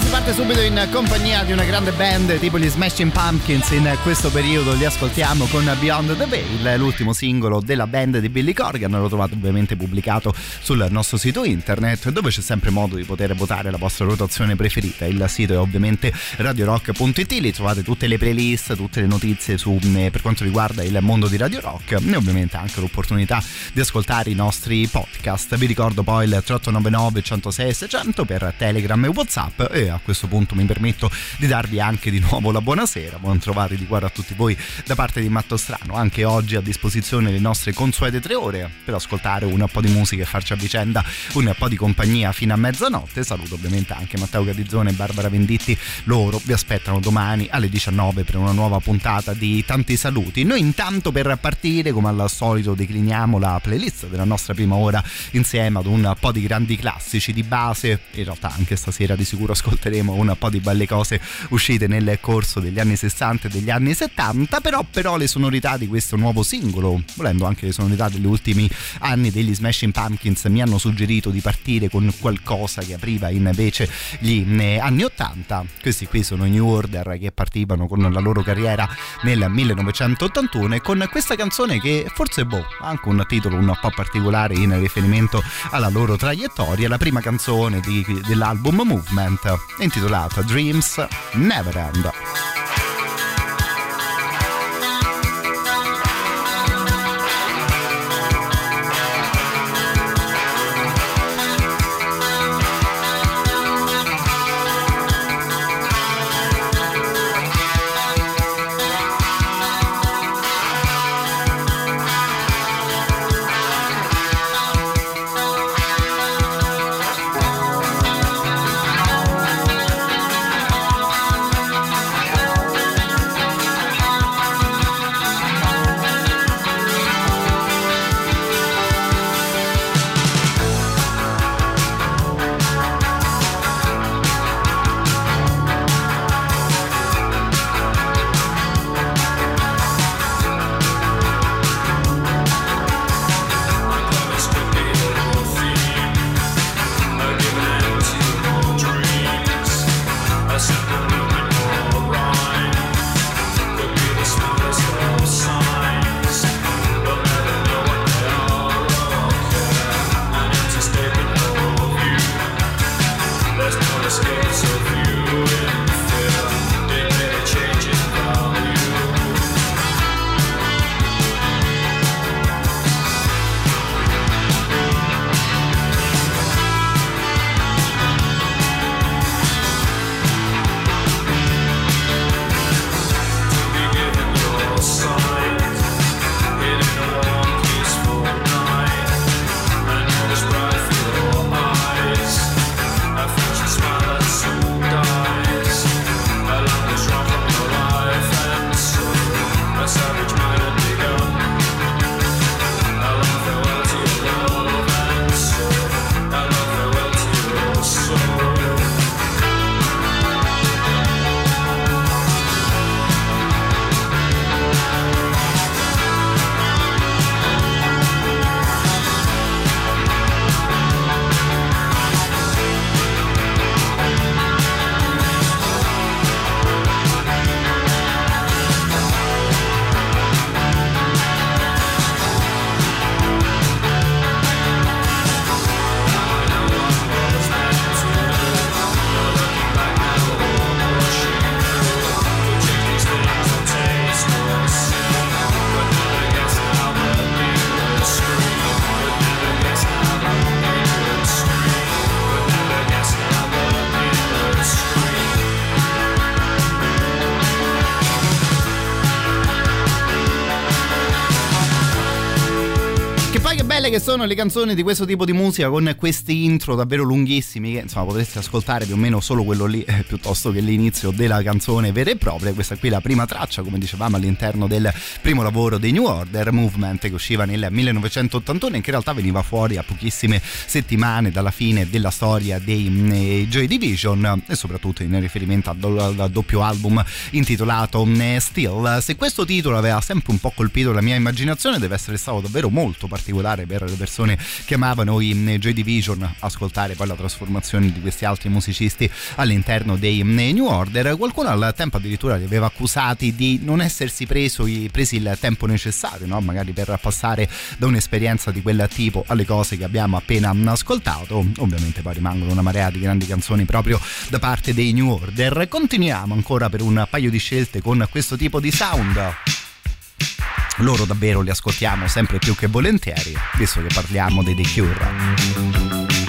Si parte subito in compagnia di una grande band tipo gli Smashing Pumpkins. In questo periodo li ascoltiamo con Beyond the Veil, l'ultimo singolo della band di Billy Corgan. Lo trovate ovviamente pubblicato sul nostro sito internet, dove c'è sempre modo di poter votare la vostra rotazione preferita. Il sito è ovviamente radiorock.it. Lì trovate tutte le playlist, tutte le notizie su, eh, per quanto riguarda il mondo di Radio Rock e ovviamente anche l'opportunità di ascoltare i nostri podcast. Vi ricordo poi il 3899 106 600 per Telegram e WhatsApp e a questo punto mi permetto di darvi anche di nuovo la buonasera, buon trovati di cuore a tutti voi da parte di Matto Strano, anche oggi a disposizione le nostre consuete tre ore per ascoltare un po' di musica e farci a vicenda un po' di compagnia fino a mezzanotte, saluto ovviamente anche Matteo Catizzone e Barbara Venditti, loro vi aspettano domani alle 19 per una nuova puntata di tanti saluti, noi intanto per partire come al solito decliniamo la playlist della nostra prima ora insieme ad un po' di grandi classici di base, in realtà anche stasera di sicuro ascolteremo un po' di belle cose uscite nel corso degli anni 60 e degli anni 70, però, però le sonorità di questo nuovo singolo, volendo anche le sonorità degli ultimi anni degli Smashing Pumpkins, mi hanno suggerito di partire con qualcosa che apriva invece gli eh, anni 80. Questi qui sono New Order che partivano con la loro carriera nel 1981 e con questa canzone che forse boh, anche un titolo un po' particolare in riferimento alla loro traiettoria, la prima canzone di, dell'album Movement intitolata Dreams Never End. Belle che sono le canzoni di questo tipo di musica con questi intro davvero lunghissimi che insomma potreste ascoltare più o meno solo quello lì eh, piuttosto che l'inizio della canzone vera e propria. Questa qui è la prima traccia, come dicevamo, all'interno del primo lavoro dei New Order Movement che usciva nel 1981 e che in realtà veniva fuori a pochissime settimane dalla fine della storia dei eh, Joy Division e soprattutto in riferimento al, doppio album intitolato eh, Still. Se questo titolo aveva sempre un po' colpito la mia immaginazione deve essere stato davvero molto particolare per le persone che amavano i mm, Joy Division ascoltare poi la trasformazione di questi altri musicisti all'interno dei mm, New Order. Qualcuno al tempo addirittura li aveva accusati di non essersi preso, presi il tempo necessario no? magari per passare da un'esperienza di quel tipo alle cose che abbiamo appena mm, ascoltato. Ovviamente poi rimangono una marea di grandi canzoni proprio da parte dei New Order. Continuiamo ancora per un paio di scelte con questo tipo di sound loro davvero li ascoltiamo sempre più che volentieri, visto che parliamo dei The Cure.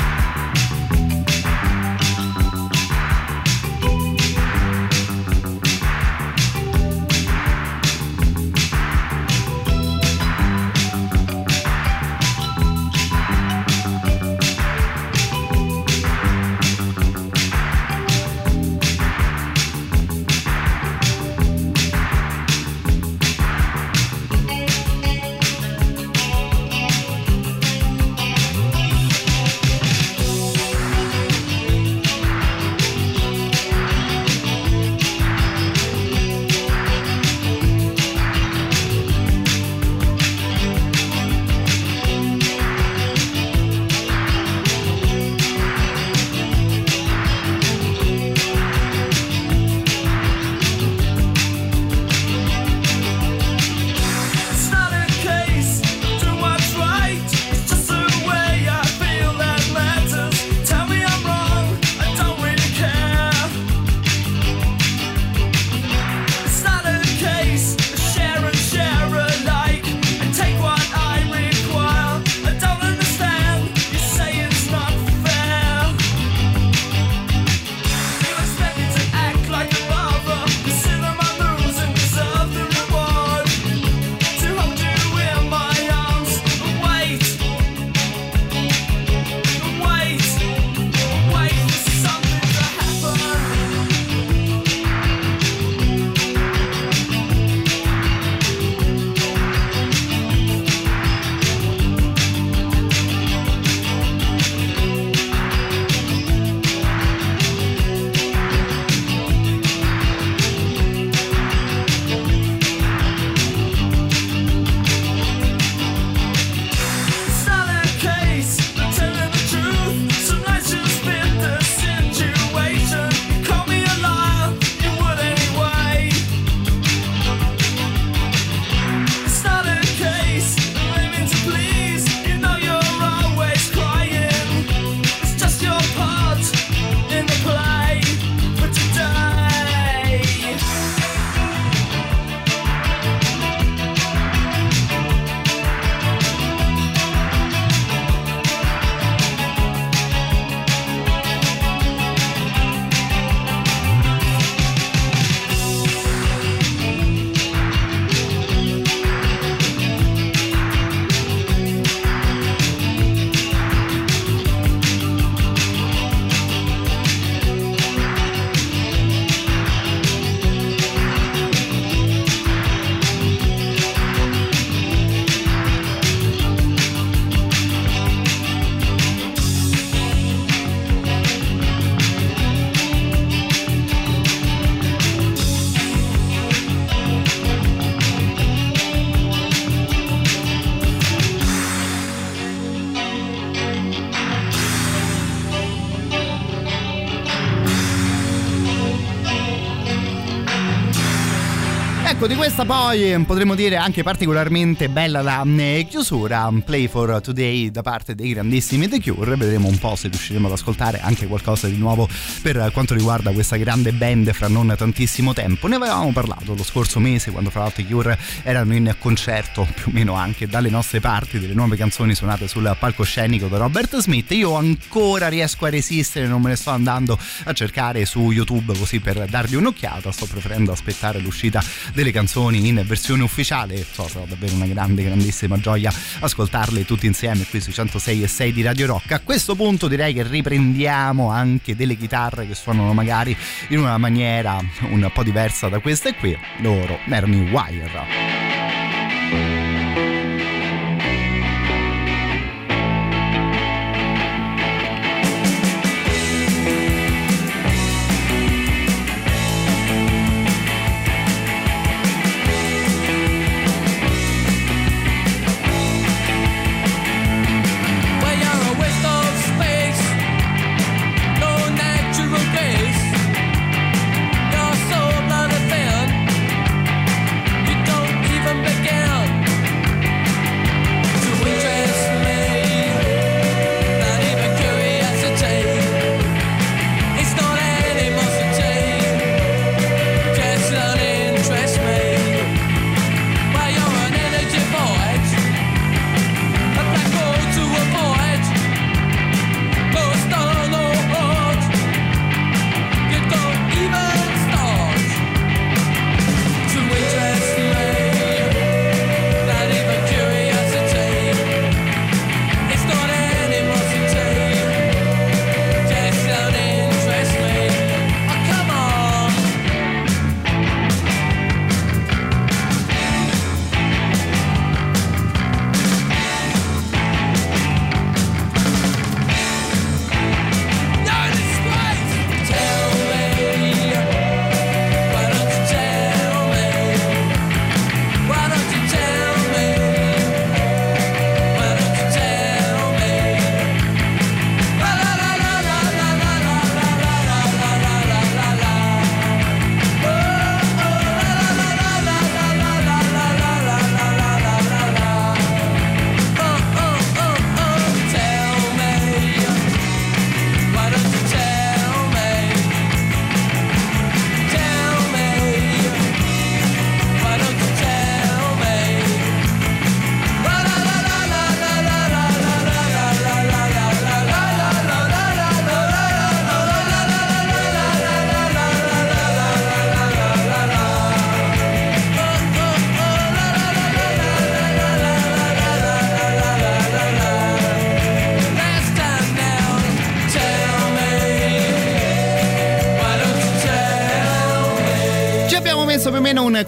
Questa poi potremmo dire anche particolarmente bella la eh, chiusura Play for Today da parte dei grandissimi The Cure. Vedremo un po' se riusciremo ad ascoltare anche qualcosa di nuovo per quanto riguarda questa grande band fra non tantissimo tempo. Ne avevamo parlato lo scorso mese quando fra l'altro i Cure erano in concerto più o meno anche dalle nostre parti delle nuove canzoni suonate sul palcoscenico da Robert Smith. Io ancora riesco a resistere non me ne sto andando a cercare su YouTube così per dargli un'occhiata. Sto preferendo aspettare l'uscita del delle canzoni in versione ufficiale. So, sarà davvero una grande, grandissima gioia ascoltarle tutti insieme qui sui 106 e 6 di Radio Rock. A questo punto direi che riprendiamo anche delle chitarre che suonano magari in una maniera un po' diversa da queste qui. Loro erano i Wire.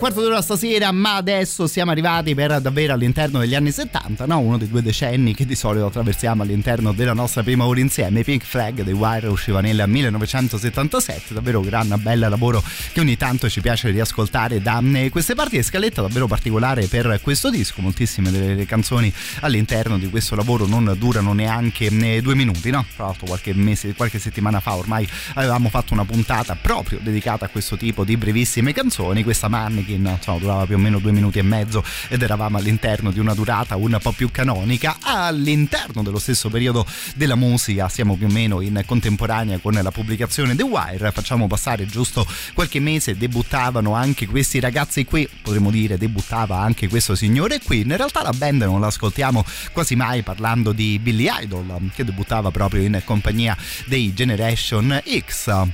Quarto d'ora stasera, ma adesso siamo arrivati per davvero all'interno degli anni 70, no? uno dei due decenni che di solito attraversiamo all'interno della nostra prima ora insieme. Pink Flag dei Wire usciva nel 1977, davvero gran bel lavoro che ogni tanto ci piace riascoltare da eh, queste parti e scaletta davvero particolare per questo disco. Moltissime delle canzoni all'interno di questo lavoro non durano neanche eh, due minuti, no? Tra l'altro qualche mese, qualche settimana fa ormai avevamo fatto una puntata proprio dedicata a questo tipo di brevissime canzoni. Questa Manny Mannequin insomma, durava più o meno due minuti e mezzo ed eravamo all'interno di una durata un po' più canonica. All'interno dello stesso periodo della musica siamo più o meno in contemporanea con la pubblicazione The Wire. Facciamo passare giusto qualche mese, debuttavano anche questi ragazzi qui, potremmo dire debuttava anche questo signore qui. In realtà la band non l'ascoltiamo quasi mai parlando di Billy Idol che debuttava proprio in compagnia dei Generation X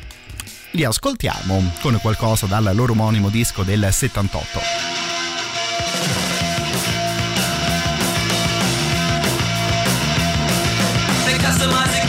li ascoltiamo con qualcosa dal loro omonimo disco del 78. customizing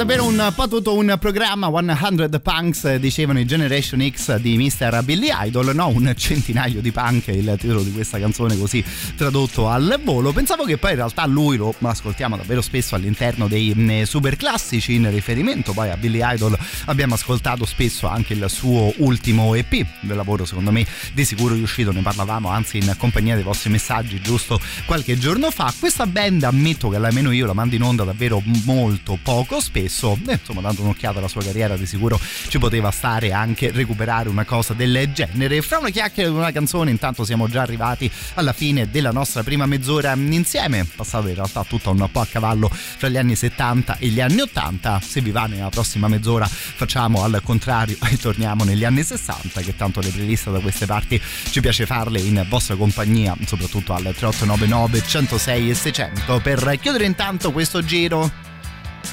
davvero un po' tutto un programma 100 Punks dicevano i Generation X di Mr. Billy Idol no un centinaio di punk è il titolo di questa canzone così tradotto al volo pensavo che poi in realtà lui lo ascoltiamo davvero spesso all'interno dei mm, super classici in riferimento poi a Billy Idol abbiamo ascoltato spesso anche il suo ultimo EP del lavoro secondo me di sicuro riuscito ne parlavamo anzi in compagnia dei vostri messaggi giusto qualche giorno fa. Questa band ammetto che almeno io la mando in onda davvero molto poco spesso eh, insomma dando un'occhiata alla sua carriera di sicuro ci poteva stare anche recuperare una cosa del genere. Fra una chiacchiera e una canzone intanto siamo già arrivati alla fine della nostra prima mezz'ora insieme. Passato in realtà tutto un po' a cavallo fra gli anni 70 e gli anni 80 se vi va nella prossima mezz'ora facciamo al contrario e torniamo negli anni 60 che tanto le playlist da queste parti ci piace farle in vostra compagnia soprattutto al 3899 106 e 600 per chiudere intanto questo giro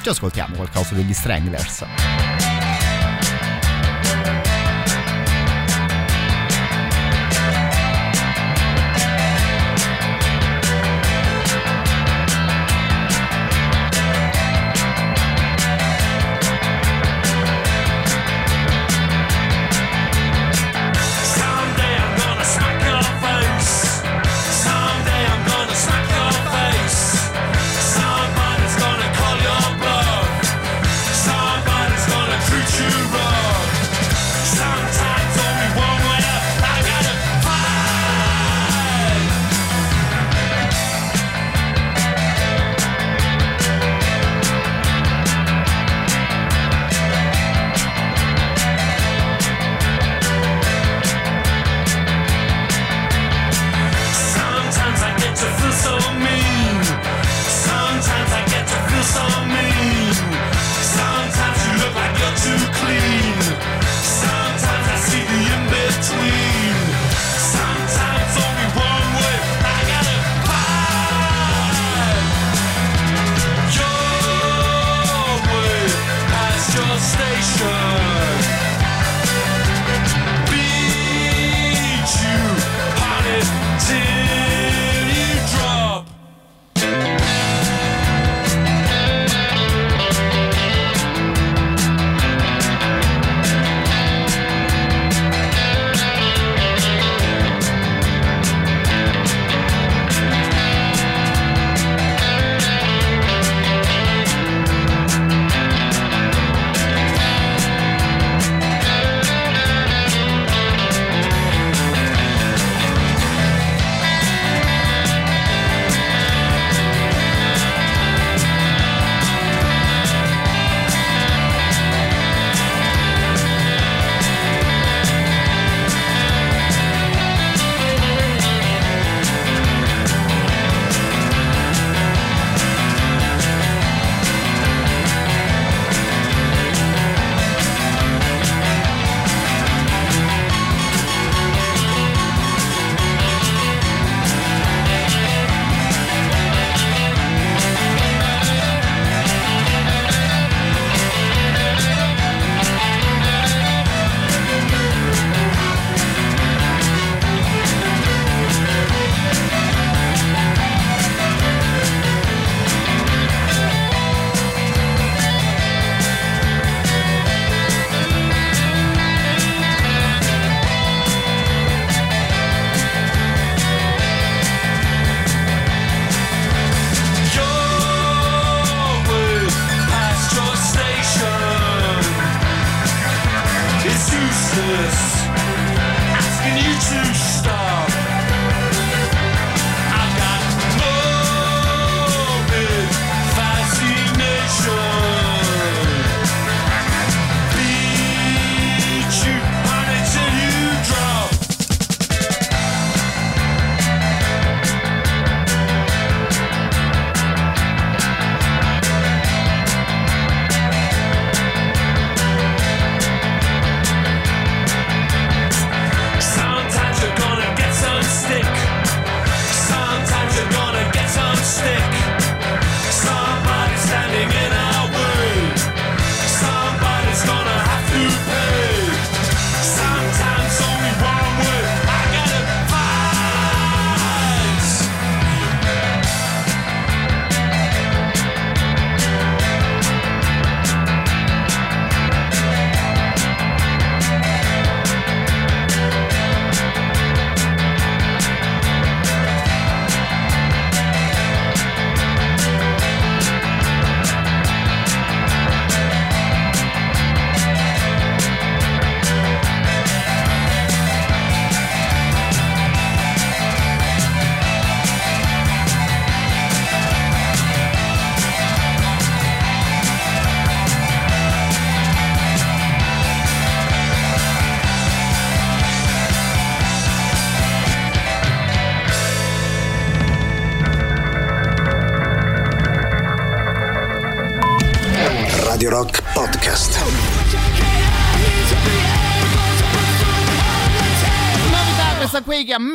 ci ascoltiamo qualcosa degli Stranglers.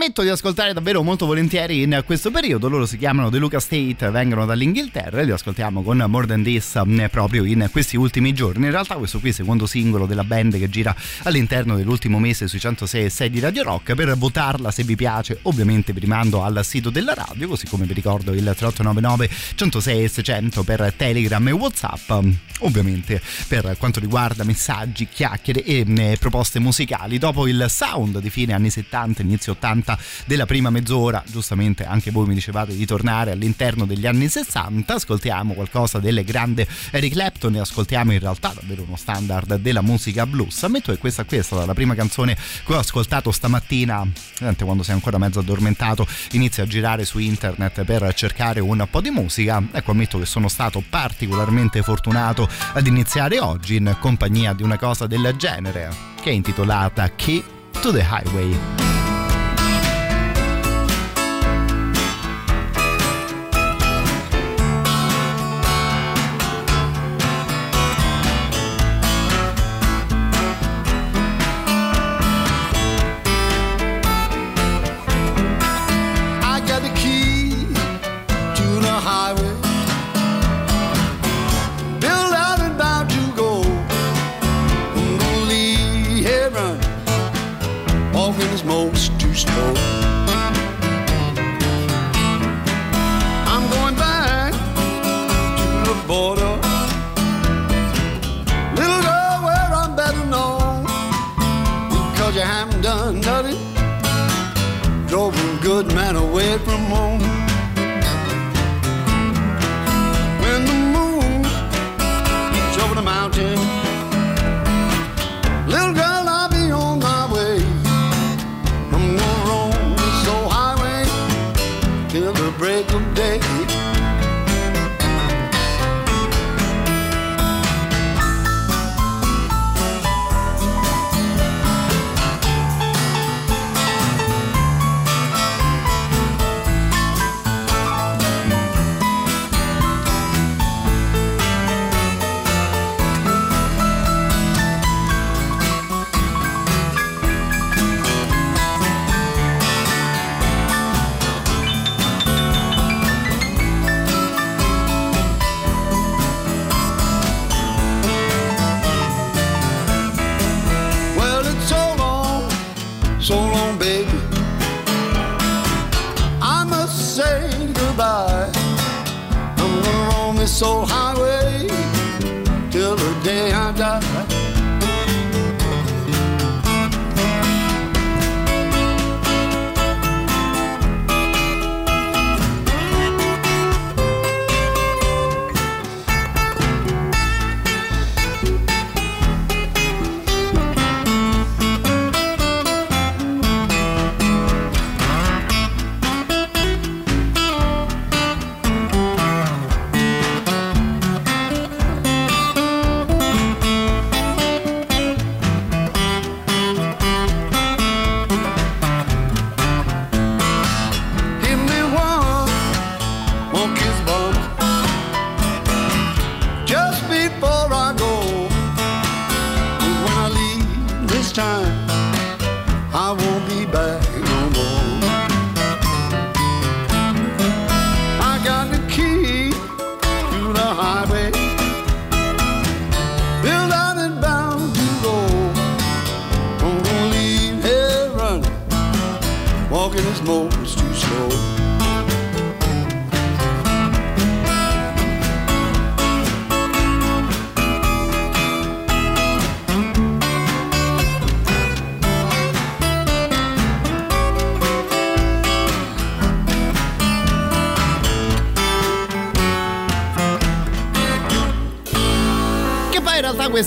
Ammetto di ascoltare davvero molto volentieri in questo periodo. Loro si chiamano The Luca State, vengono dall'Inghilterra e li ascoltiamo con More Than This eh, proprio in questi ultimi giorni. In realtà questo qui è il secondo singolo della band che gira all'interno dell'ultimo mese sui 106 e 6 di Radio Rock. Per votarla se vi piace ovviamente vi rimando al sito della radio, così come vi ricordo il 3899 106 e 600 per Telegram e Whatsapp. Ovviamente per quanto riguarda messaggi, chiacchiere e eh, proposte musicali. Dopo il sound di fine anni 70 inizio 80 della prima mezz'ora, giustamente anche voi mi dicevate di tornare all'interno degli anni 60, ascoltiamo qualcosa del grande Eric Clapton e ascoltiamo in realtà davvero uno standard della musica blues. Ammetto che questa qui è stata la prima canzone che ho ascoltato stamattina, quando sei ancora mezzo addormentato, inizio a girare su internet per cercare un po' di musica. Ecco, ammetto che sono stato particolarmente fortunato ad iniziare oggi in compagnia di una cosa del genere, che è intitolata Key to the Highway.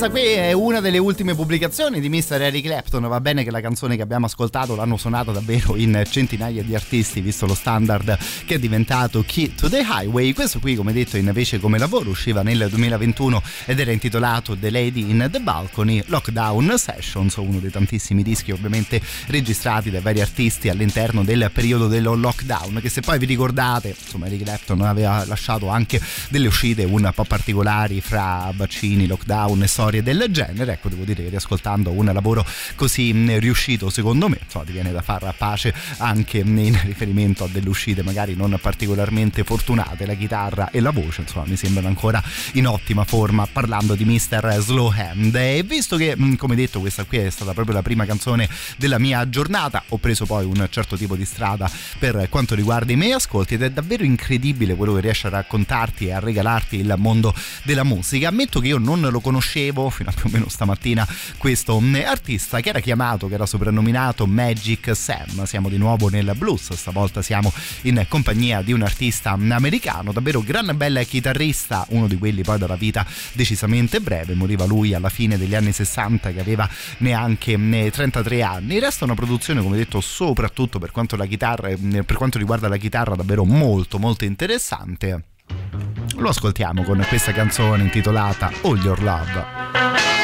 Questa qui è una delle ultime pubblicazioni di Mr. Eric Clapton. Va bene che la canzone che abbiamo ascoltato l'hanno suonata davvero in centinaia di artisti, visto lo standard che è diventato Key to the Highway. Questo qui, come detto, invece come lavoro usciva nel 2021 ed era intitolato The Lady in the Balcony Lockdown Sessions, uno dei tantissimi dischi ovviamente registrati dai vari artisti all'interno del periodo del lockdown, che se poi vi ricordate, insomma Eric Clapton aveva lasciato anche delle uscite un po' particolari fra vaccini, lockdown e storie del genere. Ecco, devo dire che riascoltando un lavoro così riuscito, secondo me, insomma, ti viene da far pace anche in riferimento a delle uscite magari non particolarmente fortunate. La chitarra e la voce, insomma, mi sembrano ancora in ottima forma parlando di Mr. Slowhand. E visto che, come detto, questa qui è stata proprio la prima canzone della mia giornata, ho preso poi un certo tipo di strada per quanto riguarda i miei ascolti ed è davvero incredibile quello che riesce a raccontarti e a regalarti il mondo della musica. Ammetto che io non lo conoscevo fino a più o meno stamattina questo mm, artista che era chiamato, che era soprannominato Magic Sam. Siamo di nuovo nel blues, stavolta siamo in compagnia di un artista americano, davvero gran bella chitarrista, uno di quelli poi dalla vita decisamente breve, moriva lui alla fine degli anni 60 che aveva neanche 33 mm, anni. Resta una produzione, come detto, soprattutto per quanto, chitarra, mm, per quanto riguarda la chitarra davvero molto molto interessante. Lo ascoltiamo con questa canzone intitolata All Your Love.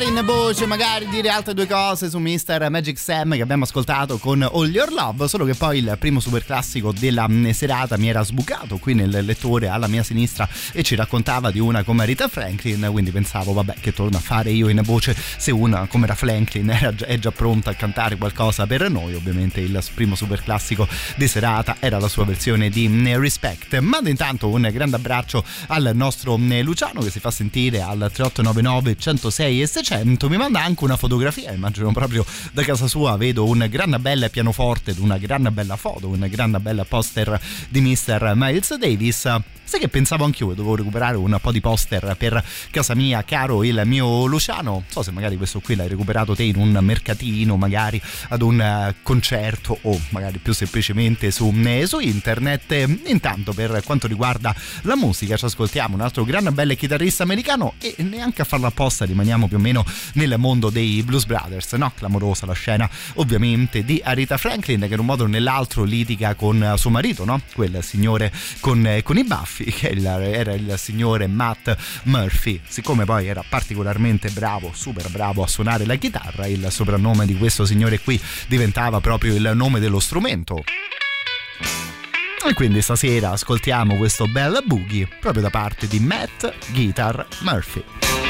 Tornare in voce, magari dire altre due cose su Mr. Magic Sam che abbiamo ascoltato con All Your Love, solo che poi il primo super classico della mm, serata mi era sbucato qui nel lettore alla mia sinistra e ci raccontava di una come Rita Franklin, quindi pensavo vabbè che torno a fare io in voce se una come Rita Franklin già, è già pronta a cantare qualcosa per noi, ovviamente il primo super classico di serata era la sua versione di mm, Respect. Mando intanto un grande abbraccio al nostro mm, Luciano che si fa sentire al 3899 106 e 600 mi manda anche una fotografia immagino proprio da casa sua vedo un gran bel pianoforte una gran bella foto un gran bel poster di Mr. Miles Davis Sai che pensavo anch'io dovevo recuperare un po' di poster per casa mia, caro il mio Luciano. Non so se magari questo qui l'hai recuperato te in un mercatino, magari ad un eh, concerto o magari più semplicemente su, eh, su internet. Intanto, per quanto riguarda la musica, ci ascoltiamo un altro gran bel chitarrista americano e neanche a farla apposta rimaniamo più o meno nel mondo dei Blues Brothers, no? Clamorosa la scena, ovviamente, di Arita Franklin che in un modo o nell'altro litiga con suo marito, no? Quel signore con, eh, con i baffi che era il signore Matt Murphy. Siccome poi era particolarmente bravo, super bravo a suonare la chitarra, il soprannome di questo signore qui diventava proprio il nome dello strumento. E quindi stasera ascoltiamo questo bel boogie proprio da parte di Matt Guitar Murphy.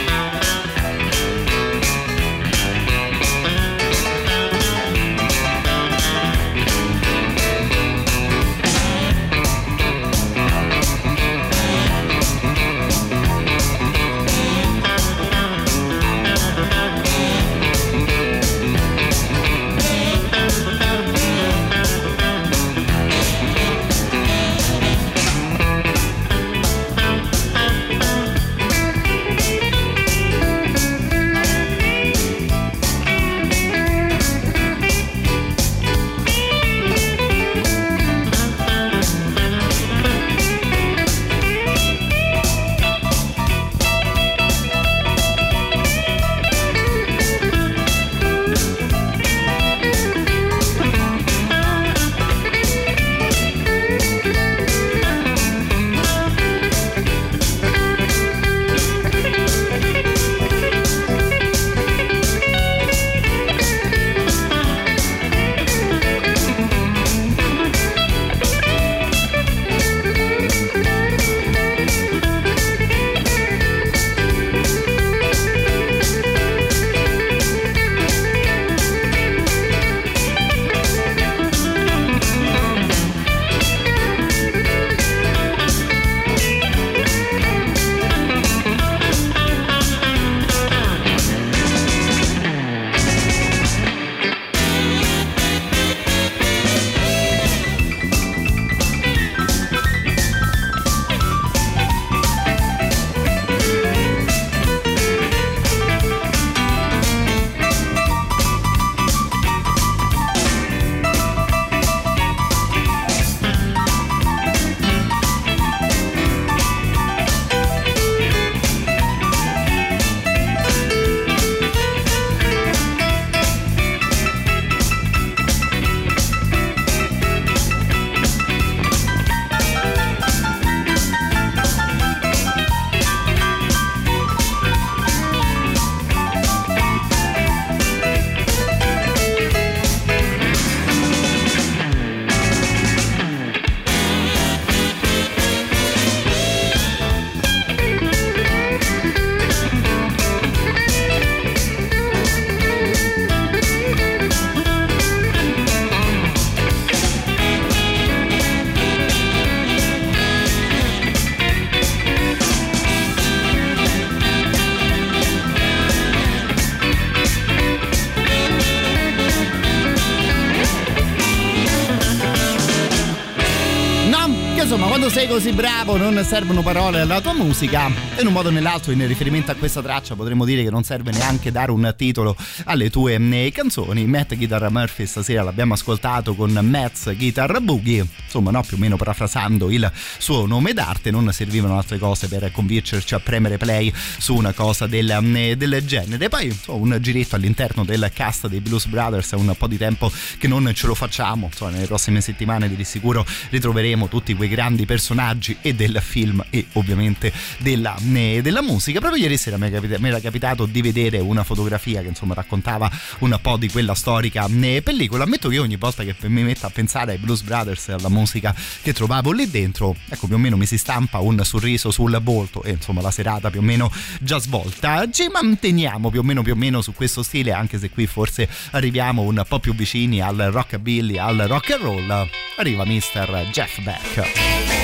Così bravo, non servono parole alla tua musica. In un modo o nell'altro, in riferimento a questa traccia, potremmo dire che non serve neanche dare un titolo alle tue eh, canzoni. Matt Guitar Murphy stasera l'abbiamo ascoltato con Matt's Guitar Boogie. Insomma, no, più o meno parafrasando il suo nome d'arte, non servivano altre cose per convincerci a premere play su una cosa del, eh, del genere. Poi insomma, un giretto all'interno del cast dei Blues Brothers è un po' di tempo che non ce lo facciamo. Insomma, nelle prossime settimane di sicuro ritroveremo tutti quei grandi personaggi e del film e ovviamente della, della musica. Proprio ieri sera mi, capita, mi, era capitato di vedere una fotografia che insomma raccontava un po' di quella storica pellicola. Ammetto che ogni volta che mi metto a pensare ai Blues Brothers e alla musica che trovavo lì dentro, ecco più o meno mi si stampa un sorriso sul volto e insomma la serata più o meno già svolta. Ci manteniamo più o meno più o meno su questo stile, anche se qui forse arriviamo un po' più vicini al rockabilly, al rock and roll. Arriva Mr. Jeff Beck.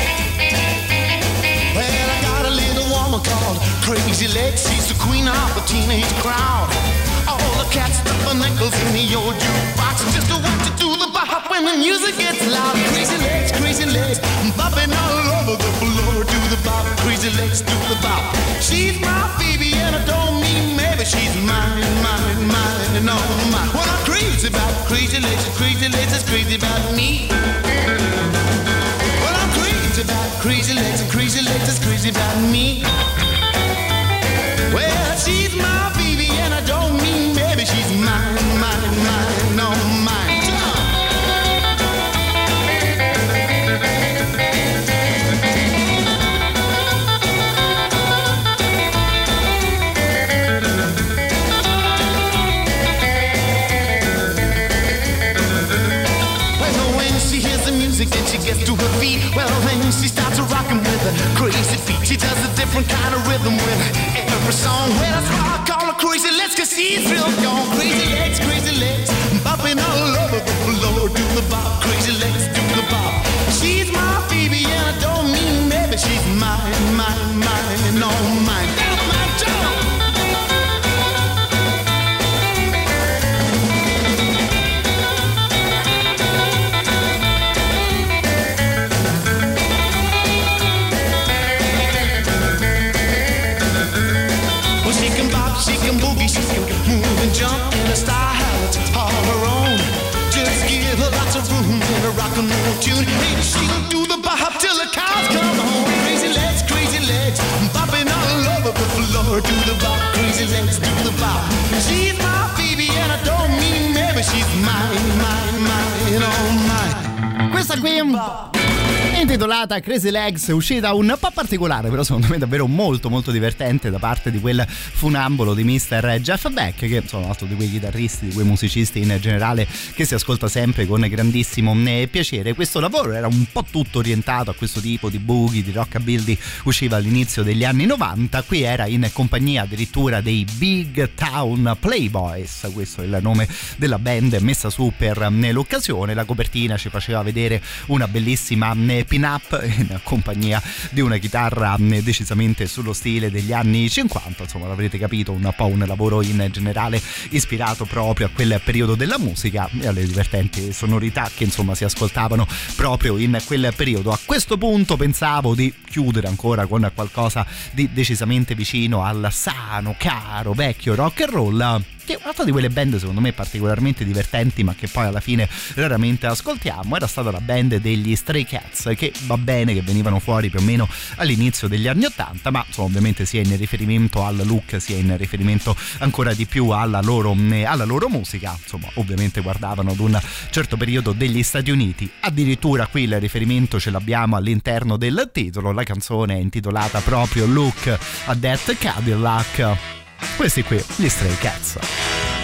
Crazy Legs. She's the queen of the teenage crowd. All the cats stuff their nickels in the old jukebox just to watch it do the bop when the music gets loud. Crazy legs, crazy legs, bopping all over the floor. Do the bop, crazy legs, do the bop. She's my Phoebe and I don't mean maybe she's mine, mine, mine, and all mine. What I'm crazy about crazy legs, crazy legs is crazy about me. About crazy legs and crazy legs is crazy about me. Feet, well, then she starts rocking with a crazy feet. She does a different kind of rhythm with every song. Well, that's why I call her crazy legs, cause she's real gone. Crazy legs, crazy legs, bopping all over the floor. Do the bop, crazy legs, do the bop. She's my Phoebe, and I don't mean maybe she's mine, mine, mine, no mine. Hey, she'll do the bop till the cows come home. Crazy legs, crazy legs, bopping all over the floor. Do the bop, crazy legs, do the bop. She's my and I don't mean maybe she's mine, mine, mine, oh mine. È intitolata Crazy Legs, uscita un po' particolare, però secondo me davvero molto molto divertente da parte di quel funambolo di Mr. Jeff Beck, che un altro di quei chitarristi, di quei musicisti in generale che si ascolta sempre con grandissimo eh, piacere. Questo lavoro era un po' tutto orientato a questo tipo di boogie, di rockabilly, usciva all'inizio degli anni 90, qui era in compagnia addirittura dei Big Town Playboys, questo è il nome della band messa su per eh, l'occasione, la copertina ci faceva vedere una bellissima eh, pin-up in compagnia di una chitarra eh, decisamente sullo stile degli anni 50, insomma l'avrete capito, un po' un lavoro in generale ispirato proprio a quel periodo della musica e alle divertenti sonorità che insomma si ascoltavano proprio in quel periodo. A questo punto pensavo di chiudere ancora con qualcosa di decisamente vicino al sano, caro, vecchio rock and roll che è un'altra di quelle band secondo me particolarmente divertenti ma che poi alla fine raramente ascoltiamo era stata la band degli Stray Cats che va bene che venivano fuori più o meno all'inizio degli anni 80 ma insomma ovviamente sia in riferimento al look sia in riferimento ancora di più alla loro, alla loro musica. Insomma ovviamente guardavano ad un certo periodo degli Stati Uniti. Addirittura qui il riferimento ce l'abbiamo all'interno del titolo. La canzone è intitolata proprio Look a That Cadillac questi qui, gli Stray Cats.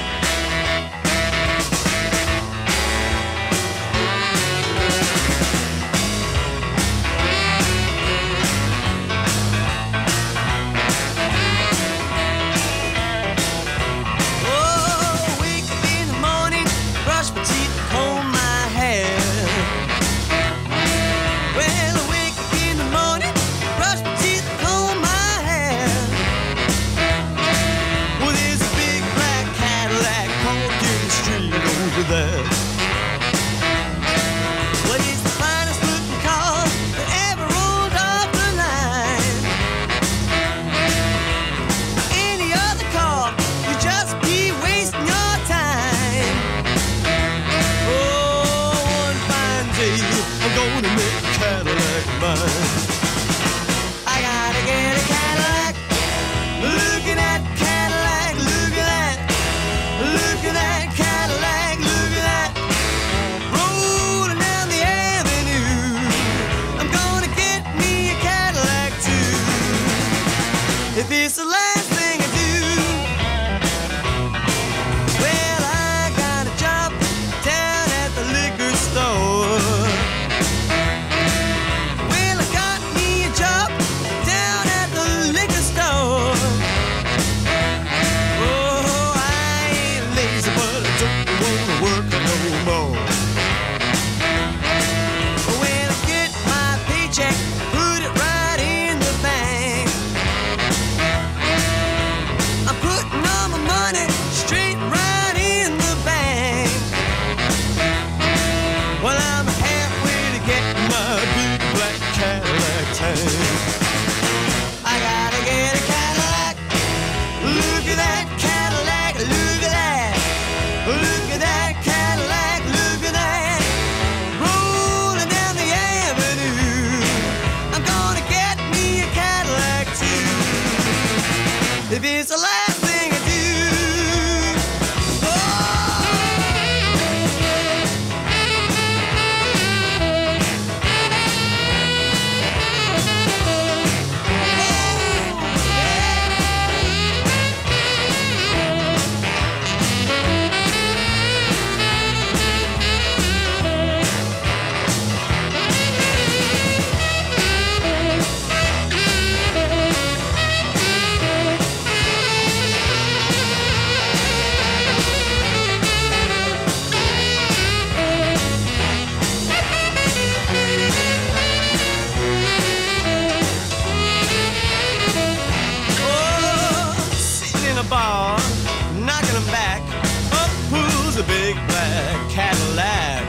was a big black Cadillac.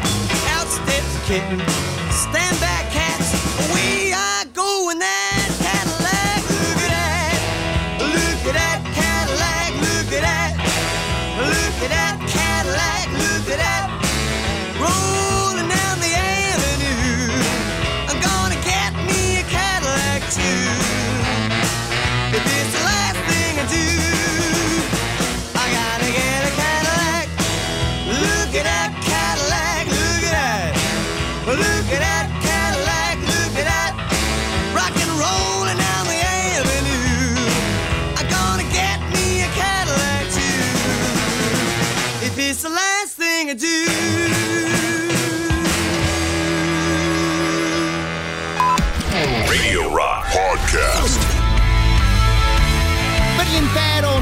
Out steps a kitten.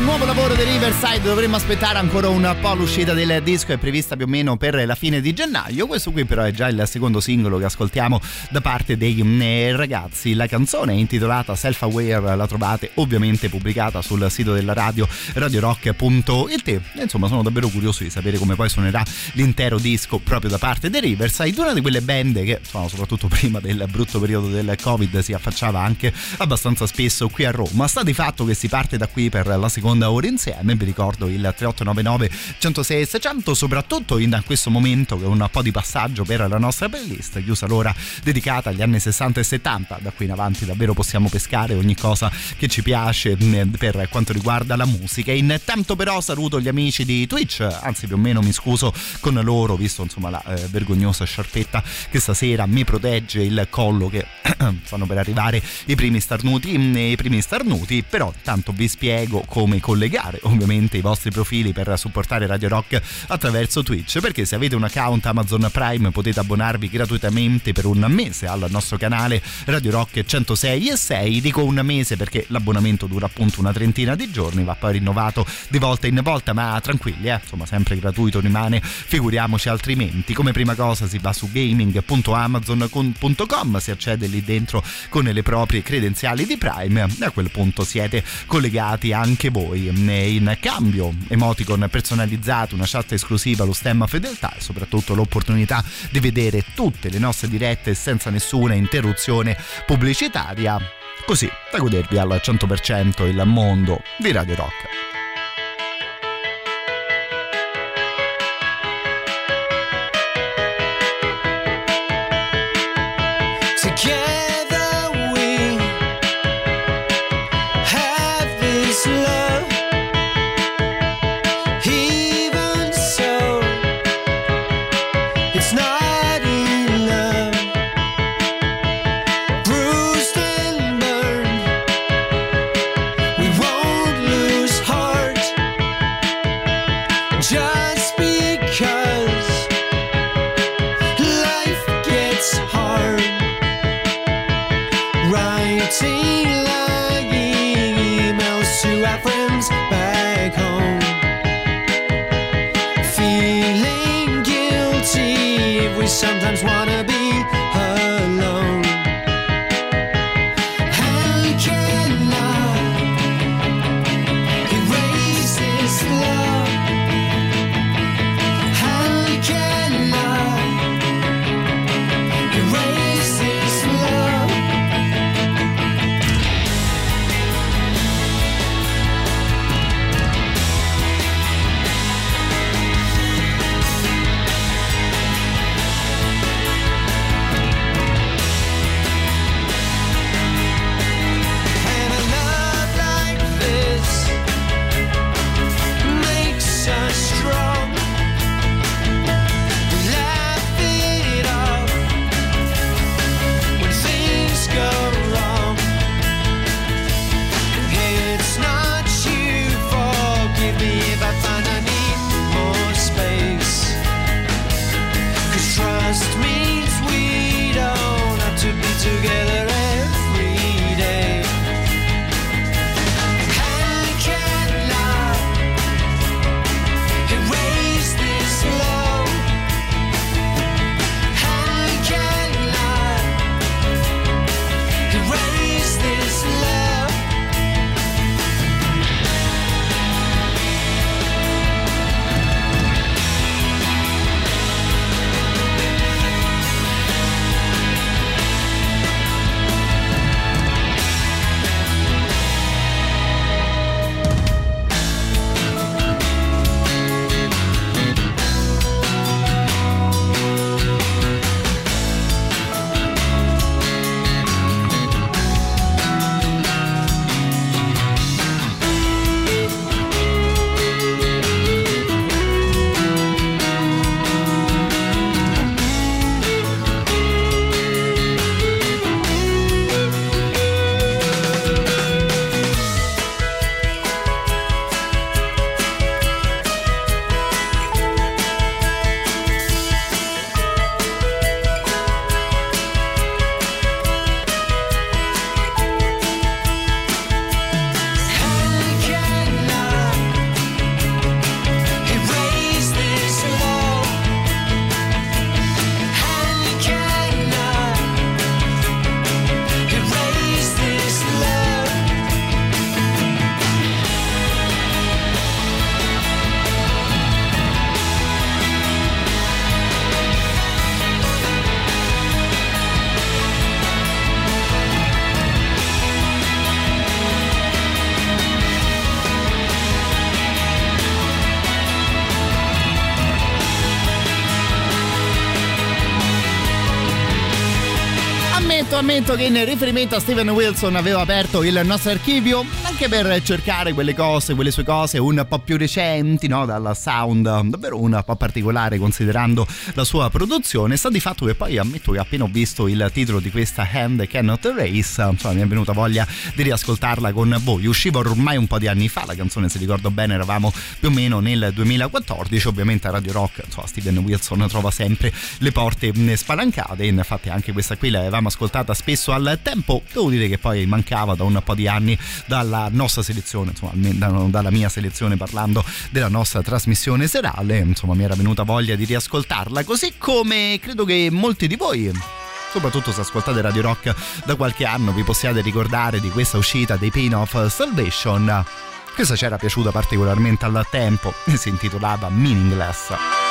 L'intero nuovo lavoro di Riverside dovremmo aspettare ancora un po' l'uscita del disco, è prevista più o meno per la fine di gennaio. Questo qui però è già il secondo singolo che ascoltiamo da parte dei mm, ragazzi. La canzone è intitolata Self Aware, la trovate ovviamente pubblicata sul sito della radio radiorock.it. Insomma, sono davvero curioso di sapere come poi suonerà l'intero disco proprio da parte dei Riverside, una di quelle band che, insomma, soprattutto prima del brutto periodo del Covid, si affacciava anche abbastanza spesso qui a Roma. Sta di fatto che si parte da qui per la seconda ora insieme. Vi ricordo il 3899 106 600, soprattutto in questo momento che è un po' di passaggio per la nostra playlist, chiusa l'ora dedicata agli anni 60 e 70. Da qui in avanti davvero possiamo pescare ogni cosa che ci piace mh, per quanto riguarda la musica. Intanto però saluto gli amici di Twitch, anzi più o meno mi scuso con loro, visto insomma la eh, vergognosa sciarpetta che stasera mi protegge il collo che fanno per arrivare i primi starnuti, mh, i primi starnuti, però tanto vi spiego come collegare ovviamente i vostri profili per supportare Radio Rock attraverso Twitch. Perché se avete un account Amazon Prime potete abbonarvi gratuitamente per un mese al nostro canale Radio Rock 106 e 6 dico un mese perché l'abbonamento dura appunto una trentina di giorni va poi rinnovato di volta in volta ma tranquilli eh, insomma sempre gratuito rimane figuriamoci altrimenti. Come prima cosa si va su gaming.amazon.com si accede lì dentro con le proprie credenziali di Prime e a quel punto siete collegati anche voi in cambio. Emoticon personalizzato una chat esclusiva lo stemma fedeltà e soprattutto l'opportunità di vedere tutte le nostre dirette senza nessuna interruzione pubblicitaria. Così da godervi al 100% il mondo di Radio Rock. Together just wanna ammetto che in riferimento a Steven Wilson avevo aperto il nostro archivio anche per cercare quelle cose, quelle sue cose un po' più recenti, no? dal sound davvero un po' particolare considerando la sua produzione. Sta di fatto che poi ammetto che appena ho visto il titolo di questa Hand Cannot Race, insomma mi è venuta voglia di riascoltarla con voi. Usciva ormai un po' di anni fa, la canzone se ricordo bene eravamo più o meno nel 2014, ovviamente a Radio Rock, insomma Steven Wilson trova sempre le porte spalancate, infatti anche questa qui l'avevamo ascoltata spesso al tempo, devo dire che poi mancava da un po' di anni dalla nostra selezione, insomma dalla mia selezione parlando della nostra trasmissione serale, insomma mi era venuta voglia di riascoltarla, così come credo che molti di voi soprattutto se ascoltate Radio Rock da qualche anno vi possiate ricordare di questa uscita dei Pain of Salvation. Questa ci era piaciuta particolarmente al tempo e si intitolava Meaningless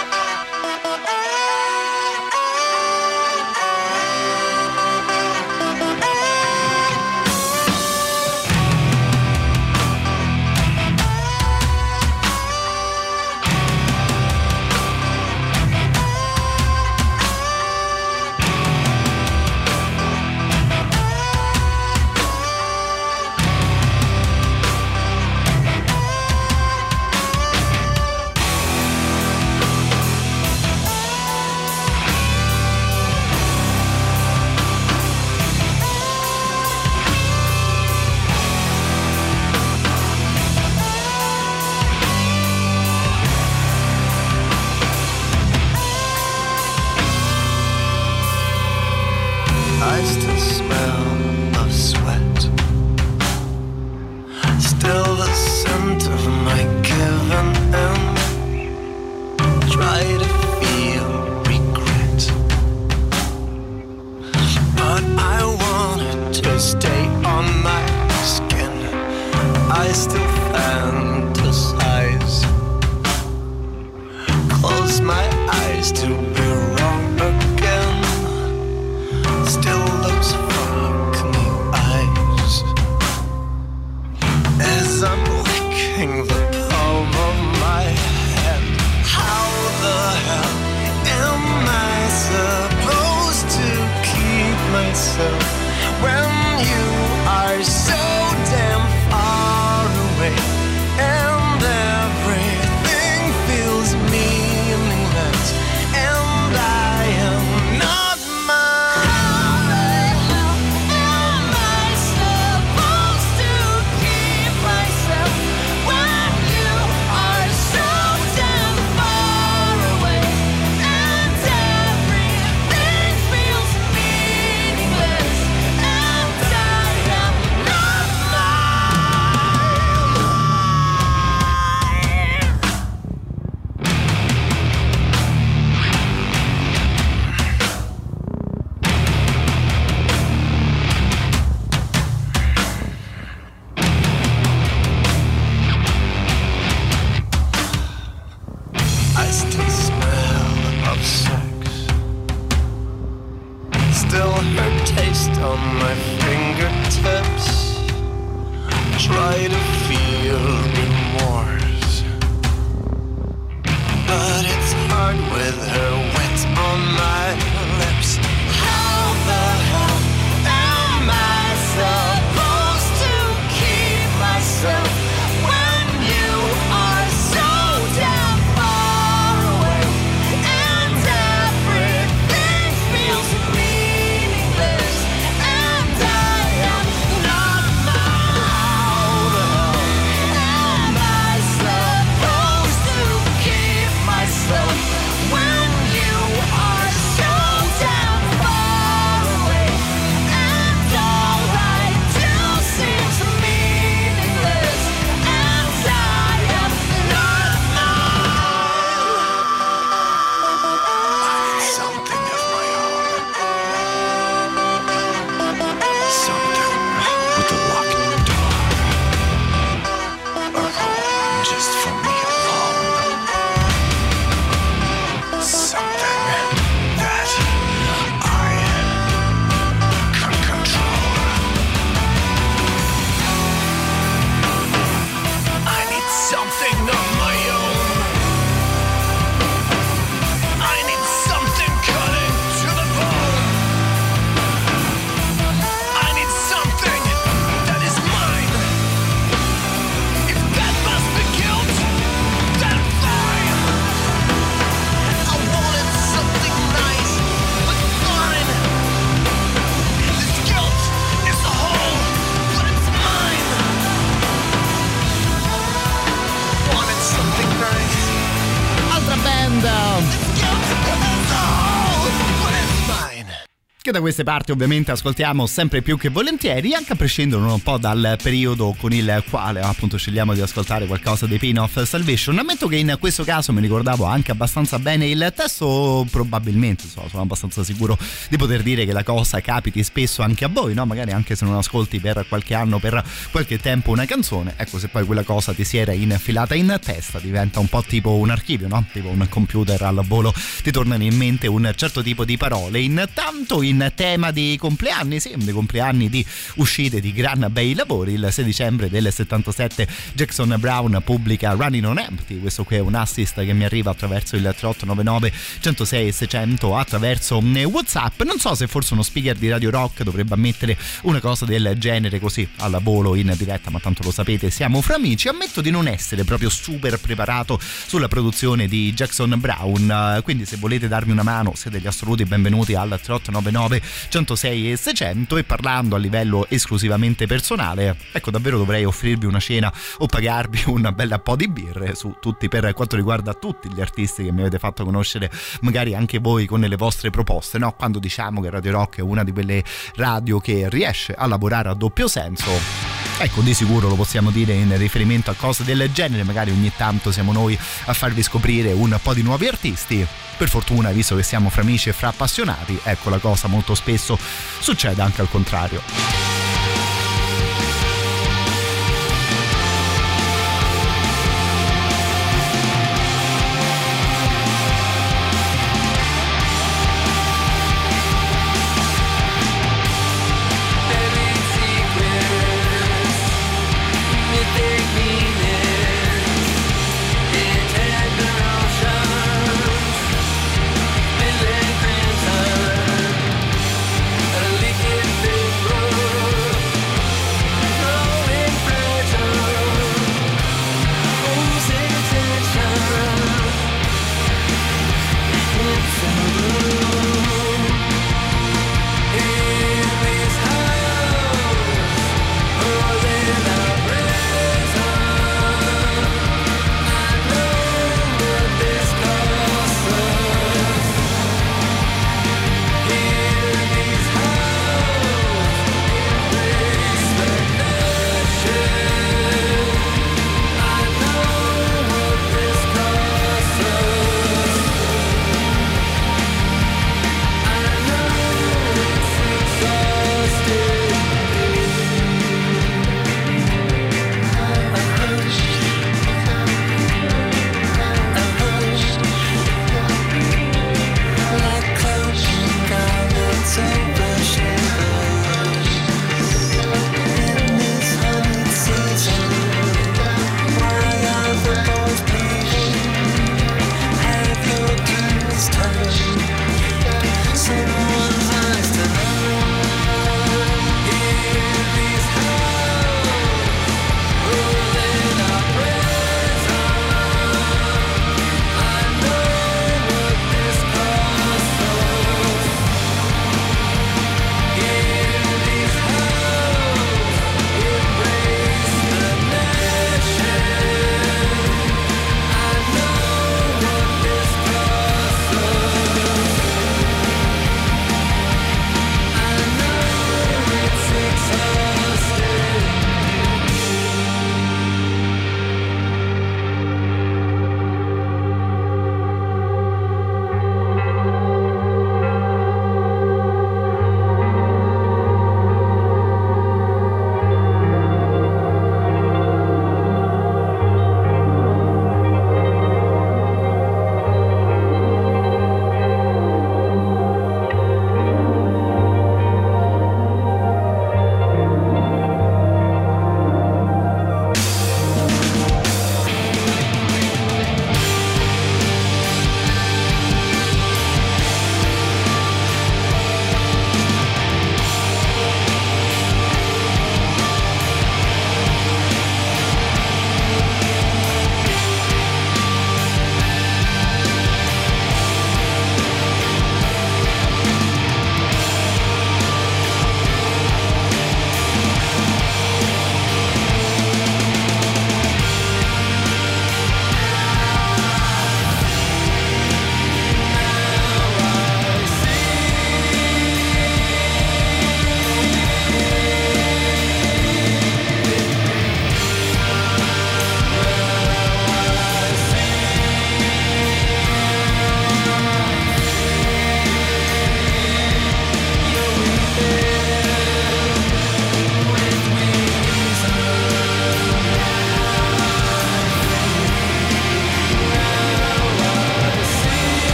da queste parti ovviamente ascoltiamo sempre più che volentieri, anche a prescindere un po' dal periodo con il quale appunto scegliamo di ascoltare qualcosa dei Pain of Salvation. Ammetto che in questo caso mi ricordavo anche abbastanza bene il testo, probabilmente so, sono abbastanza sicuro di poter dire che la cosa capiti spesso anche a voi, no? magari anche se non ascolti per qualche anno, per qualche tempo una canzone, ecco se poi quella cosa ti si era infilata in testa diventa un po' tipo un archivio, no? tipo un computer al volo, ti tornano in mente un certo tipo di parole. Intanto in tema di compleanni, sì, dei compleanni di uscite di gran bei lavori, il 6 dicembre del 77 Jackson Brown pubblica Running on Empty, questo qui è un assist che mi arriva attraverso il 3899 106 600 attraverso Whatsapp, non so se forse uno speaker di Radio Rock dovrebbe ammettere una cosa del genere così alla volo in diretta, ma tanto lo sapete, siamo fra amici, ammetto di non essere proprio super preparato sulla produzione di Jackson Brown, quindi se volete darmi una mano siete gli assoluti benvenuti al 3899 106 e 600 e parlando a livello esclusivamente personale, ecco davvero dovrei offrirvi una cena o pagarvi un bel po' di birre su tutti per quanto riguarda tutti gli artisti che mi avete fatto conoscere, magari anche voi con le vostre proposte, no? Quando diciamo che Radio Rock è una di quelle radio che riesce a lavorare a doppio senso. Ecco, di sicuro lo possiamo dire in riferimento a cose del genere, magari ogni tanto siamo noi a farvi scoprire un po' di nuovi artisti. Per fortuna, visto che siamo fra amici e fra appassionati, ecco la cosa molto spesso succede anche al contrario.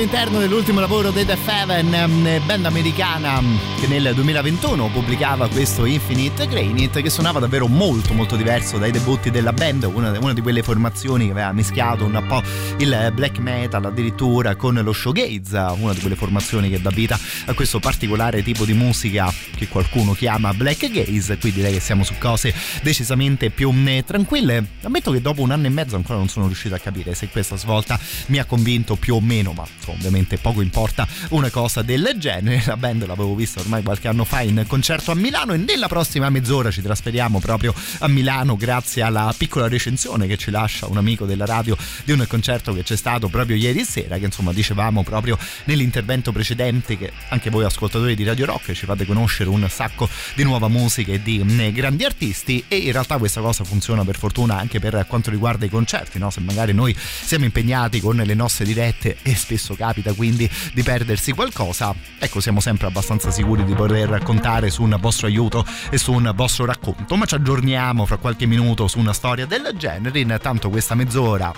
All'interno dell'ultimo lavoro dei Def Heaven, ehm, band americana che nel 2021 pubblicava questo Infinite Granite che suonava davvero molto molto diverso dai debutti della band, una, una di quelle formazioni che aveva mischiato un po' il black metal addirittura con lo showgaze, una di quelle formazioni che dà vita a questo particolare tipo di musica che qualcuno chiama black gaze, qui direi che siamo su cose decisamente più mm, tranquille. Ammetto che dopo un anno e mezzo ancora non sono riuscito a capire se questa svolta mi ha convinto più o meno, ma insomma, ovviamente poco importa una cosa del genere. La band l'avevo vista ormai qualche anno fa in concerto a Milano e nella prossima mezz'ora ci trasferiamo proprio a Milano grazie alla piccola recensione che ci lascia un amico della radio di un concerto che c'è stato proprio ieri sera, che insomma dicevamo proprio nell'intervento precedente che anche voi ascoltatori di Radio Rock ci fate conoscere un sacco di nuova musica e di grandi artisti e in realtà questa cosa funziona per fortuna anche per quanto riguarda i concerti, no? se magari noi siamo impegnati con le nostre dirette e spesso capita quindi di perdersi qualcosa, ecco siamo sempre abbastanza sicuri di poter contare su un vostro aiuto e su un vostro racconto, ma ci aggiorniamo fra qualche minuto su una storia del genere, intanto questa mezz'ora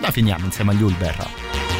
la finiamo insieme agli Ulver.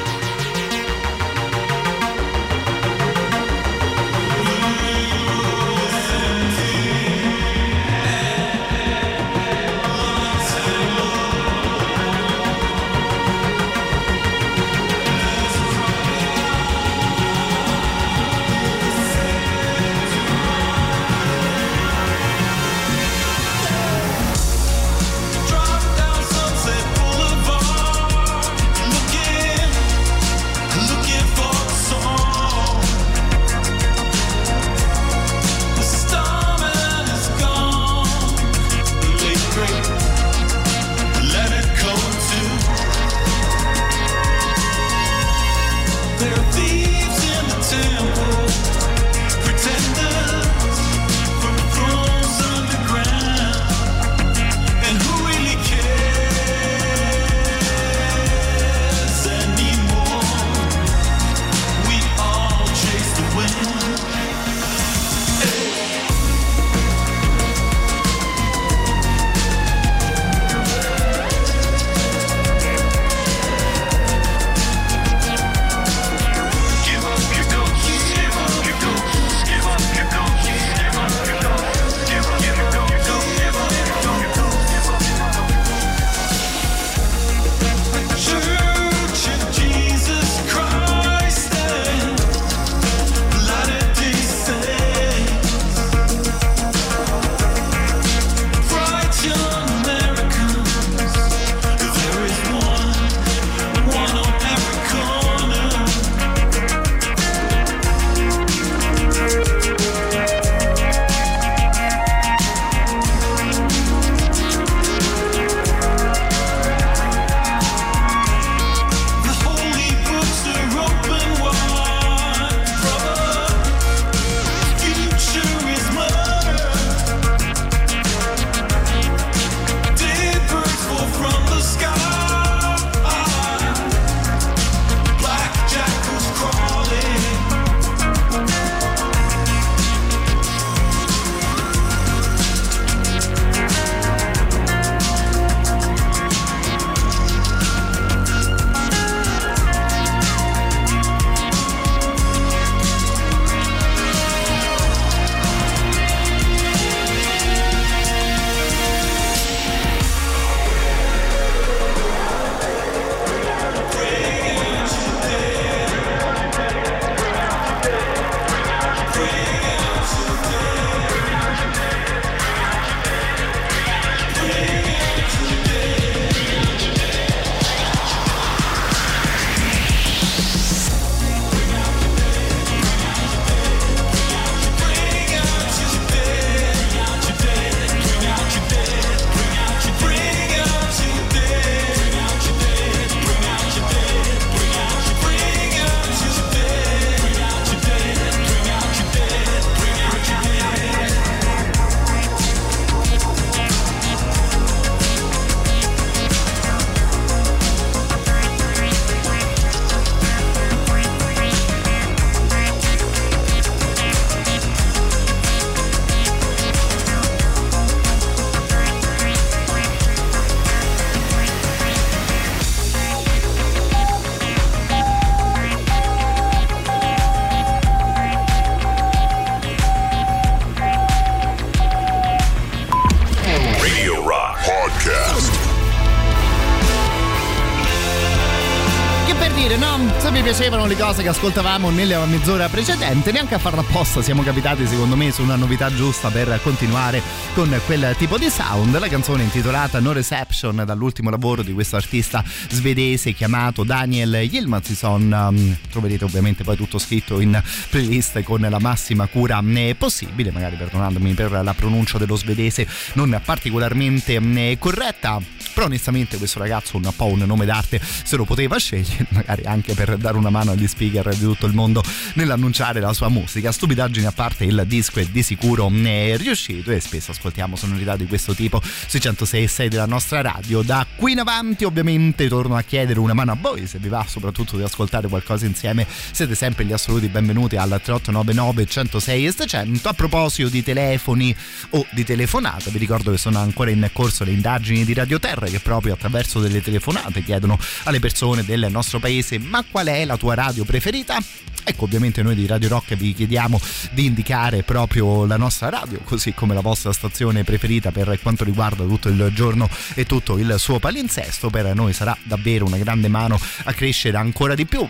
Che ascoltavamo nella mezz'ora precedente, neanche a farla apposta siamo capitati secondo me su una novità giusta per continuare con quel tipo di sound. La canzone intitolata No Reception dall'ultimo lavoro di questo artista svedese chiamato Daniel Yilmazison. Um, troverete ovviamente poi tutto scritto in playlist con la massima cura eh, possibile, magari perdonandomi per la pronuncia dello svedese non particolarmente eh, corretta. Però onestamente questo ragazzo un po' un nome d'arte se lo poteva scegliere, magari anche per dare una mano agli speaker di tutto il mondo nell'annunciare la sua musica. Stupidaggini a parte, il disco è di sicuro è riuscito e spesso ascoltiamo sonorità di questo tipo sui 106 e 6 della nostra radio. Da qui in avanti ovviamente torno a chiedere una mano a voi se vi va soprattutto di ascoltare qualcosa insieme. Siete sempre gli assoluti benvenuti al 3899 106 e 600. A proposito di telefoni o di telefonate, vi ricordo che sono ancora in corso le indagini di Radio Terra che proprio attraverso delle telefonate chiedono alle persone del nostro paese ma qual è la tua radio preferita? Ecco, ovviamente noi di Radio Rock vi chiediamo di indicare proprio la nostra radio, così come la vostra stazione preferita per quanto riguarda tutto il giorno e tutto il suo palinsesto. Per noi sarà davvero una grande mano a crescere ancora di più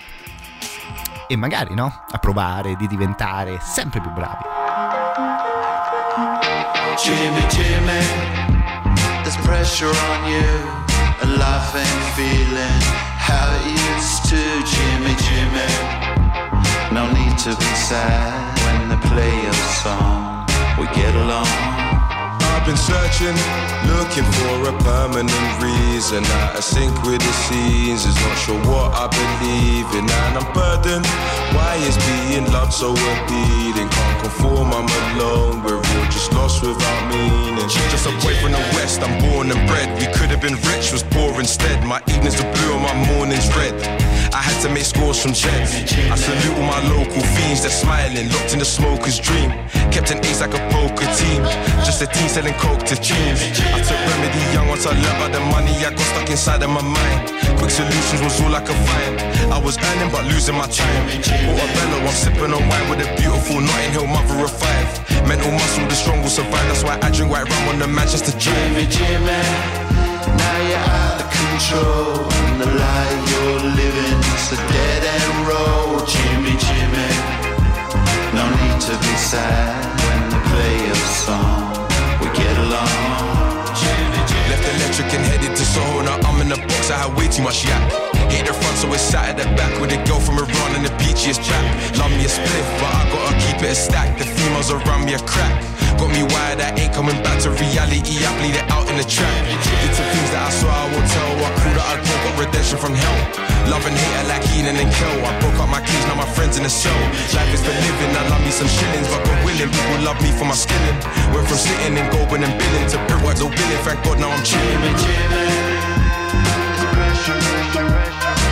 e magari no, a provare di diventare sempre più bravi. Jimmy, Jimmy, pressure on you, A life feeling how it used to. Jimmy, Jimmy, no need to be sad when they play a song. We get along. I've been searching, looking for a permanent reason. Of sync with the seasons, not sure what I believe in, and I'm burdened. Why is being loved so appealing? Can't conform, I'm alone. We're all just lost without meaning. Just a boy from the west, I'm born and bred. We could have been rich, was poor instead. My evenings are blue and my mornings red. I had to make scores from jets. I salute all my local fiends, they're smiling, locked in the smoker's dream. Kept an ace like a poker team, just a team selling coke to teens. I took remedy young once I learned about the money I got stuck inside of my mind. Quick solutions was all I could find. I was earning but losing my time. Portobello, I'm sipping on wine with a beautiful Notting Hill mother of five. Mental muscle, the strong will survive. That's why I drink white rum on the Manchester Drive. Jimmy, Jimmy, now you're out of control. And the lie you're living's a dead end road. Jimmy, Jimmy, no need to be sad when they play a song. shook and headed to Soho. Now the box, I had way too much yak. Hit the front, so it's sat at the back with a girl from Iran and the beachiest trap. Love me a spliff, but I gotta keep it a stack. The females around me a crack. Got me wired, I ain't coming back to reality. I bleed it out in the trap. Did some things that I swear I won't tell. I cool that I broke, got redemption from hell. Love and hate are like Eden and Kel. I broke up my keys, now my friends in the cell. Life is for living, I love me some shillings, but God willing, people love me for my skilling. Went from sitting and going and billing to brickwork, no billing. Thank God now I'm chilling. Jimmy, Jimmy, it's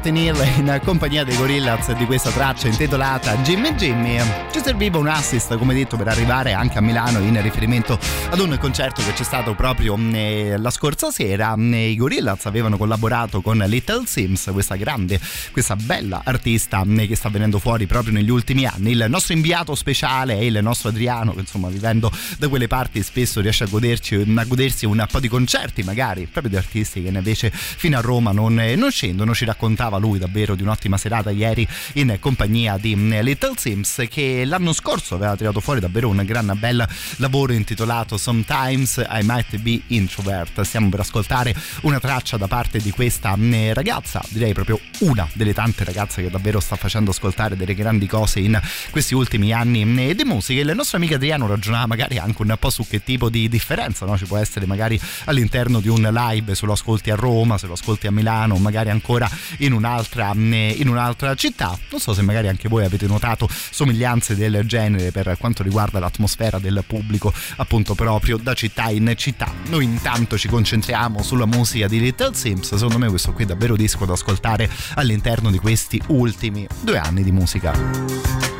Notting Hill in compagnia dei Gorillaz di questa traccia intitolata Jimmy Jimmy. Ci serviva un assist, come detto, per arrivare anche a Milano in riferimento ad un concerto che c'è stato proprio mm, eh, la scorsa sera. Mm, I Gorillaz avevano collaborato con Little Sims, questa grande, questa bella artista mm, che sta venendo fuori proprio negli ultimi anni. Il nostro inviato speciale è il nostro Adriano, che insomma vivendo da quelle parti spesso riesce a, goderci, a godersi un po' di concerti, magari proprio di artisti che invece fino a Roma non, non scendono. Ci raccontava lui davvero di un'ottima serata ieri in compagnia di Little Sims che l'anno scorso aveva tirato fuori davvero un gran bel lavoro intitolato Sometimes I Might Be Introvert. Stiamo per ascoltare una traccia da parte di questa ragazza, direi proprio una delle tante ragazze che davvero sta facendo ascoltare delle grandi cose in questi ultimi anni di musica. Il nostro amico Adriano ragionava magari anche un po' su che tipo di differenza no? ci può essere magari all'interno di un live se lo ascolti a Roma, se lo ascolti a Milano, magari ancora in un'altra, mm, in un'altra città. Non so se magari anche voi avete notato somiglianze del genere per quanto riguarda l'atmosfera del pubblico, appunto proprio da città in città. Noi intanto ci concentriamo sulla musica di Little Sims, secondo me questo qui è davvero disco da ascoltare all'interno di questi ultimi due anni di musica.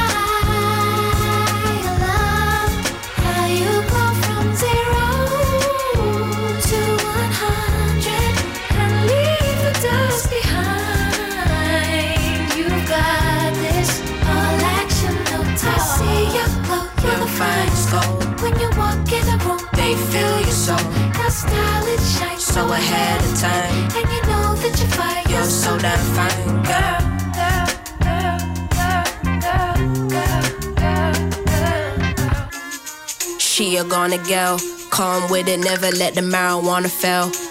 They feel your soul. your style it shines So ahead of time. and you know that you're fire. You're so damn fine, girl. She a gonna girl, calm with it, never let the marijuana fail.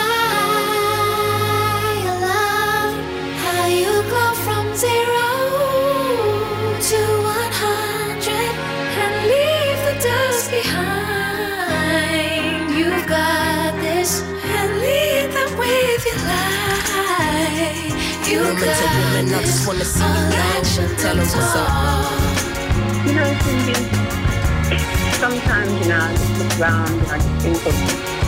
Woman to woman, I just wanna see you glow. Tell 'em what's up. You know, Cindy, sometimes, you know, I just look around and I just think of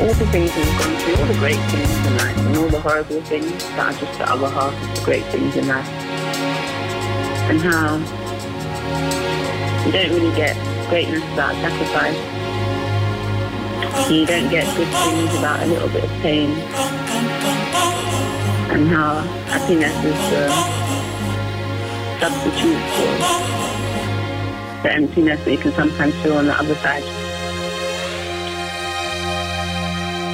all the things we've gone through, all the great things in life, and all the horrible things that are just the other half of the great things in life. And how you don't really get greatness without sacrifice. You don't get good things without a little bit of pain. And how happiness is the substitute for the emptiness that you can sometimes feel on the other side.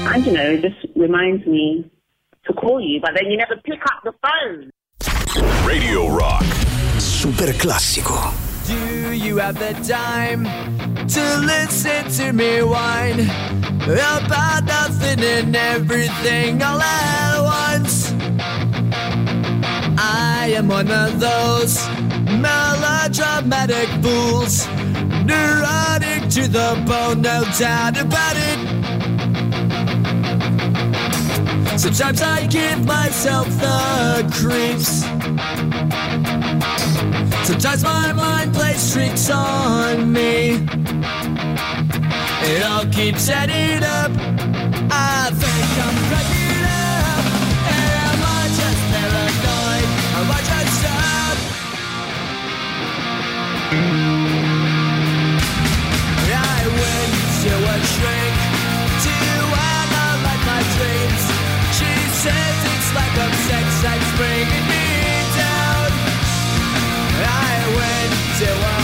And you know, it just reminds me to call you, but then you never pick up the phone. Radio Rock. Super classico. Do you have the time to listen to me whine about nothing and everything all at once? I am one of those melodramatic fools. Neurotic to the bone, no doubt about it. Sometimes I give myself the creeps. Sometimes my mind plays tricks on me. It all keeps adding up. I think I'm cracking says it's sex that's bringing me down. I went to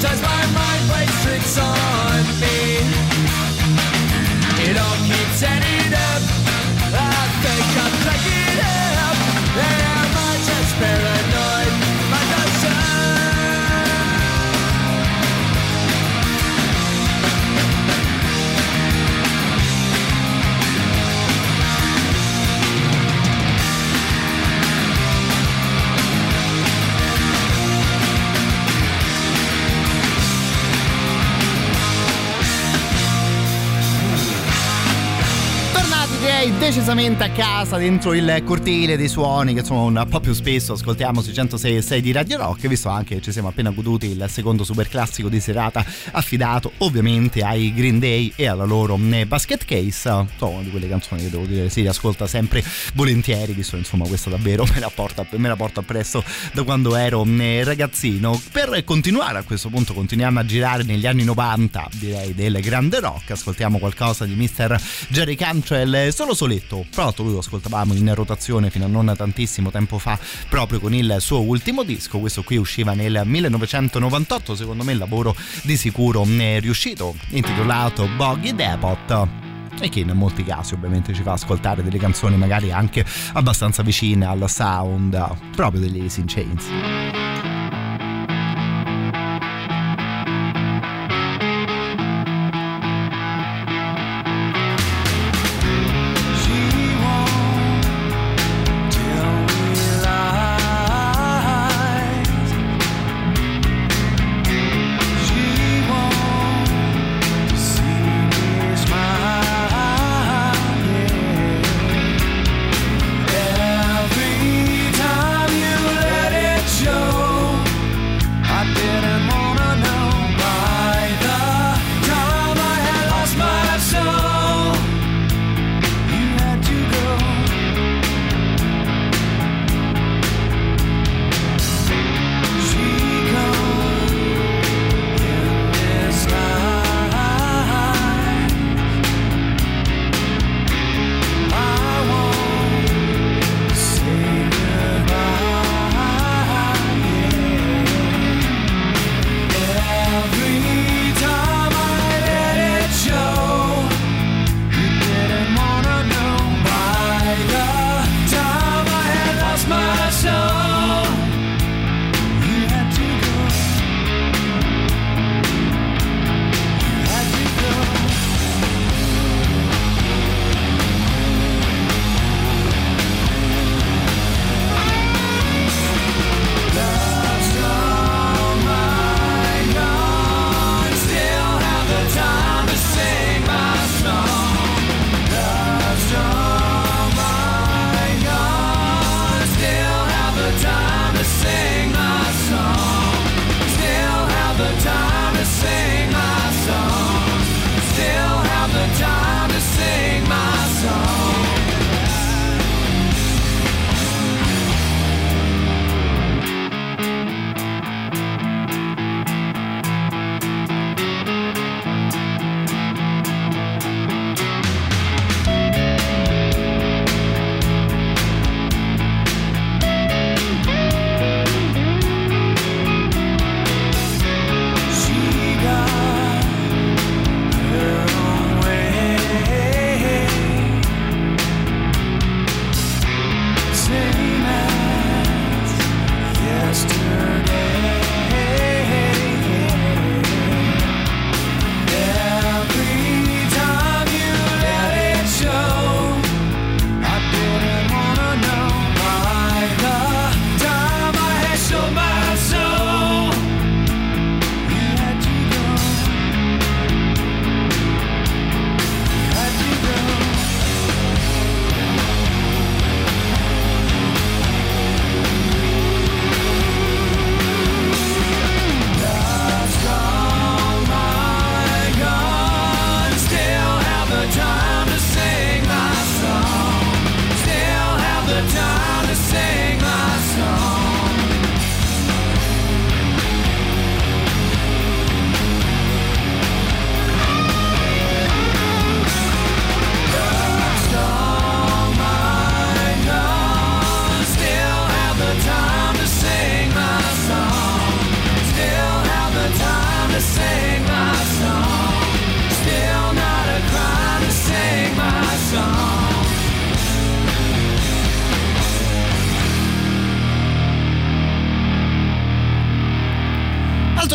Sometimes my mind plays tricks on me. It all keeps adding direi decisamente a casa dentro il cortile dei suoni che insomma un po' più spesso ascoltiamo sui 106 e 6 di Radio Rock. Visto anche che ci siamo appena goduti il secondo super classico di serata affidato ovviamente ai Green Day e alla loro eh, Basket Case. Insomma una di quelle canzoni che devo dire si riascolta sempre volentieri visto insomma questa davvero me la porta, me la porto appresso da quando ero eh, ragazzino. Per continuare a questo punto continuiamo a girare negli anni 90 direi del grande rock. Ascoltiamo qualcosa di Mr. Jerry Cantrell. Solo soletto tra l'altro lui lo ascoltavamo in rotazione fino a non tantissimo tempo fa proprio con il suo ultimo disco questo qui usciva nel 1998 secondo me il lavoro di sicuro è riuscito intitolato Boggy Depot e che in molti casi ovviamente ci fa ascoltare delle canzoni magari anche abbastanza vicine al sound proprio degli in Chains.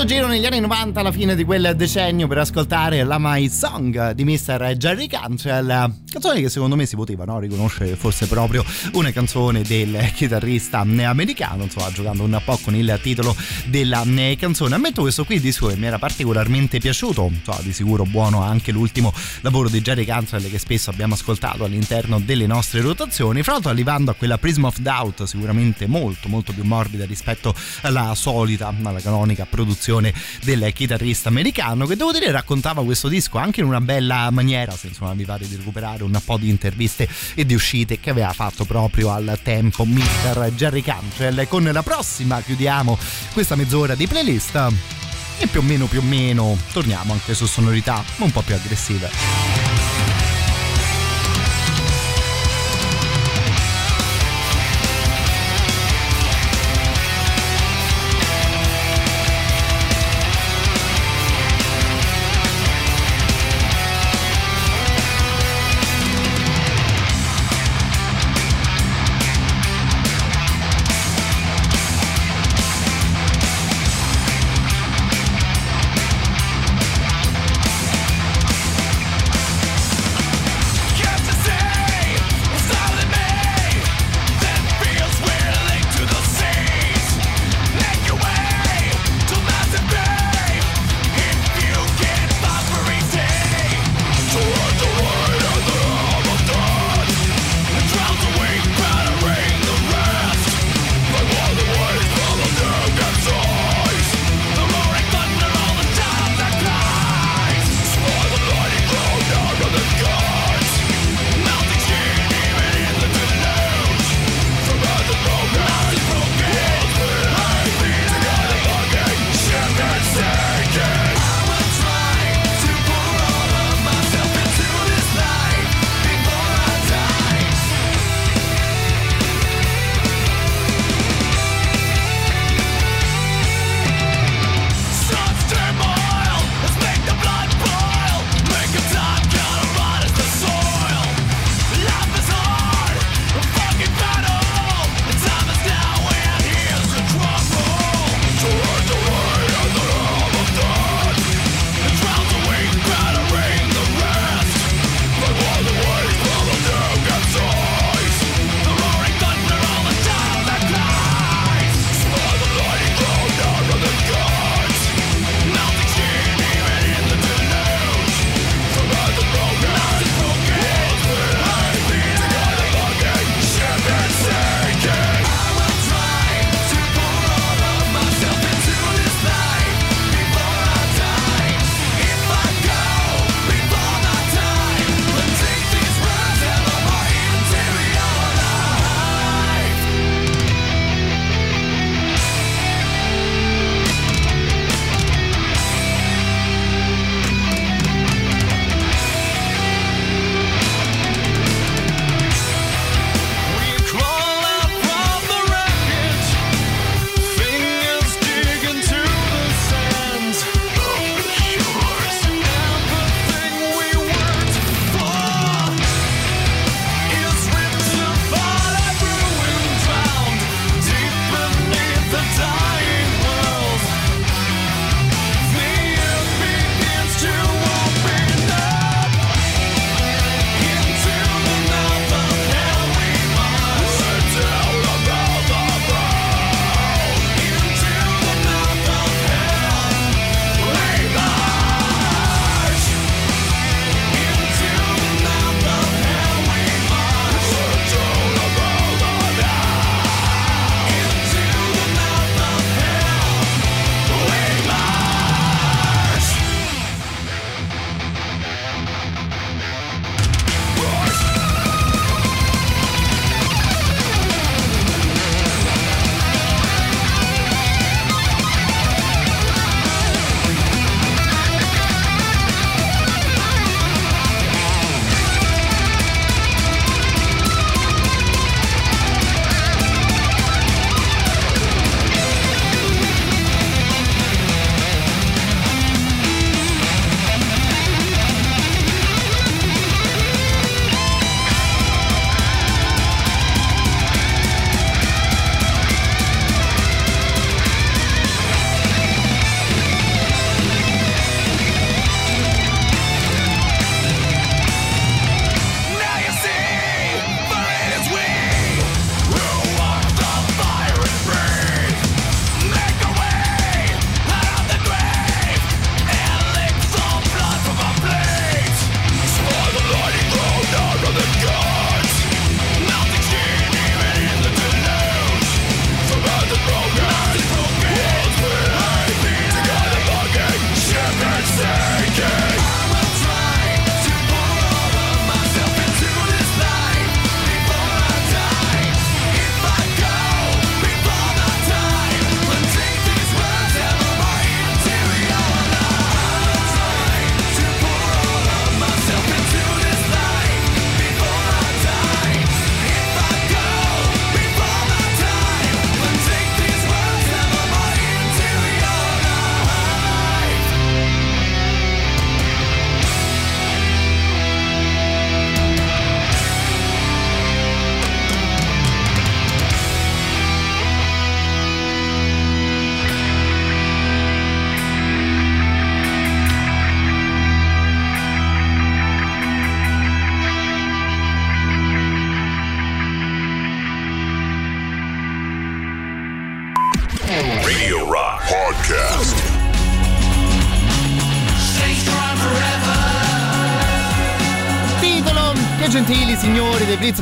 Giro negli anni 90 alla fine di quel decennio per ascoltare la My Song di Mr. Jerry Cantrell canzone che secondo me si poteva no? riconoscere forse proprio una canzone del chitarrista americano insomma giocando un po' con il titolo della canzone ammetto questo qui disco che mi era particolarmente piaciuto insomma, di sicuro buono anche l'ultimo lavoro di Jerry Cantrell che spesso abbiamo ascoltato all'interno delle nostre rotazioni fra l'altro arrivando a quella Prism of Doubt sicuramente molto molto più morbida rispetto alla solita alla canonica produzione del chitarrista americano che devo dire raccontava questo disco anche in una bella maniera se insomma vi pare di recuperare un po' di interviste e di uscite che aveva fatto proprio al tempo Mr. Jerry Cantrell con la prossima chiudiamo questa mezz'ora di playlist e più o meno più o meno torniamo anche su sonorità un po' più aggressive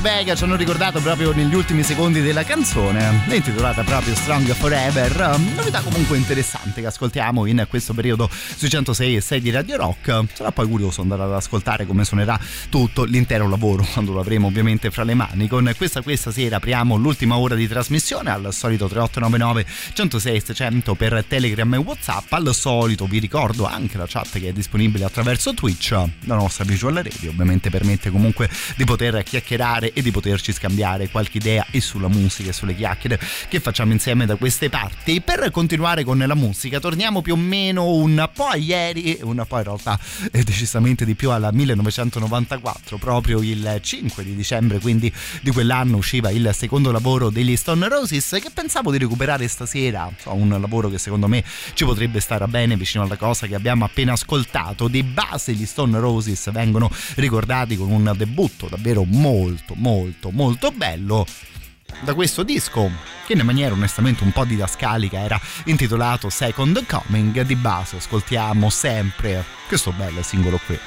signori dei Blitz Vega ci hanno ricordato proprio negli ultimi secondi della canzone, intitolata proprio Strong Forever. Novità comunque interessante che ascoltiamo in questo periodo sui 106 e 6 di Radio Rock. Sarà poi curioso andare ad ascoltare come suonerà tutto l'intero lavoro quando lo avremo ovviamente fra le mani. Con questa questa sera apriamo l'ultima ora di trasmissione al solito 3899 106 600 per Telegram e Whatsapp. Al solito vi ricordo anche la chat che è disponibile attraverso Twitch. La nostra visual radio ovviamente permette comunque di poter chiacchierare e di poterci scambiare qualche idea e sulla musica e sulle chiacchiere che facciamo insieme da queste parti. Per continuare con la musica torniamo più o meno un po' a ieri un po' in realtà eh, decisamente di più al 1994, proprio il 5 di dicembre quindi di quell'anno usciva il secondo lavoro degli Stone Roses che pensavo di recuperare stasera, un lavoro che secondo me ci potrebbe stare bene vicino alla cosa che abbiamo appena ascoltato. Di base gli Stone Roses vengono ricordati con un debutto davvero molto molto molto bello da questo disco che in maniera onestamente un po' didascalica era intitolato Second Coming di base ascoltiamo sempre questo bello singolo qui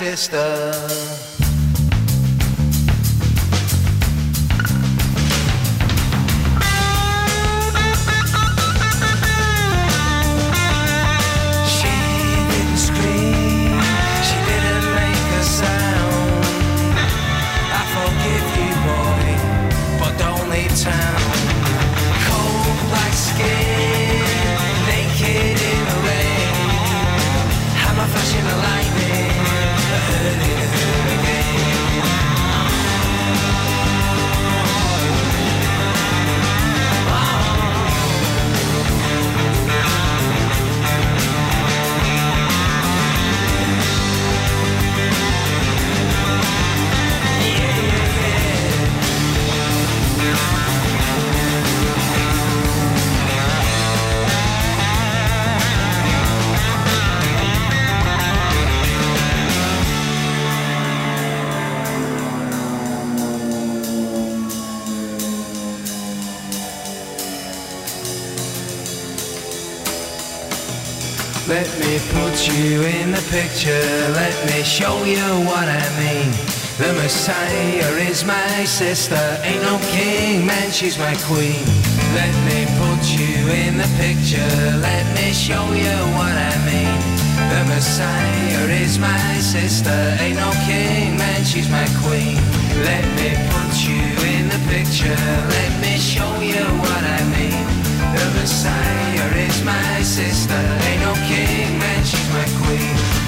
Sister. show you what I mean. The Messiah is my sister, ain't no king, man, she's my queen. Let me put you in the picture, let me show you what I mean. The Messiah is my sister, ain't no king, man, she's my queen. Let me put you in the picture, let me show you what I mean. The Messiah is my sister, ain't no king, man, she's my queen.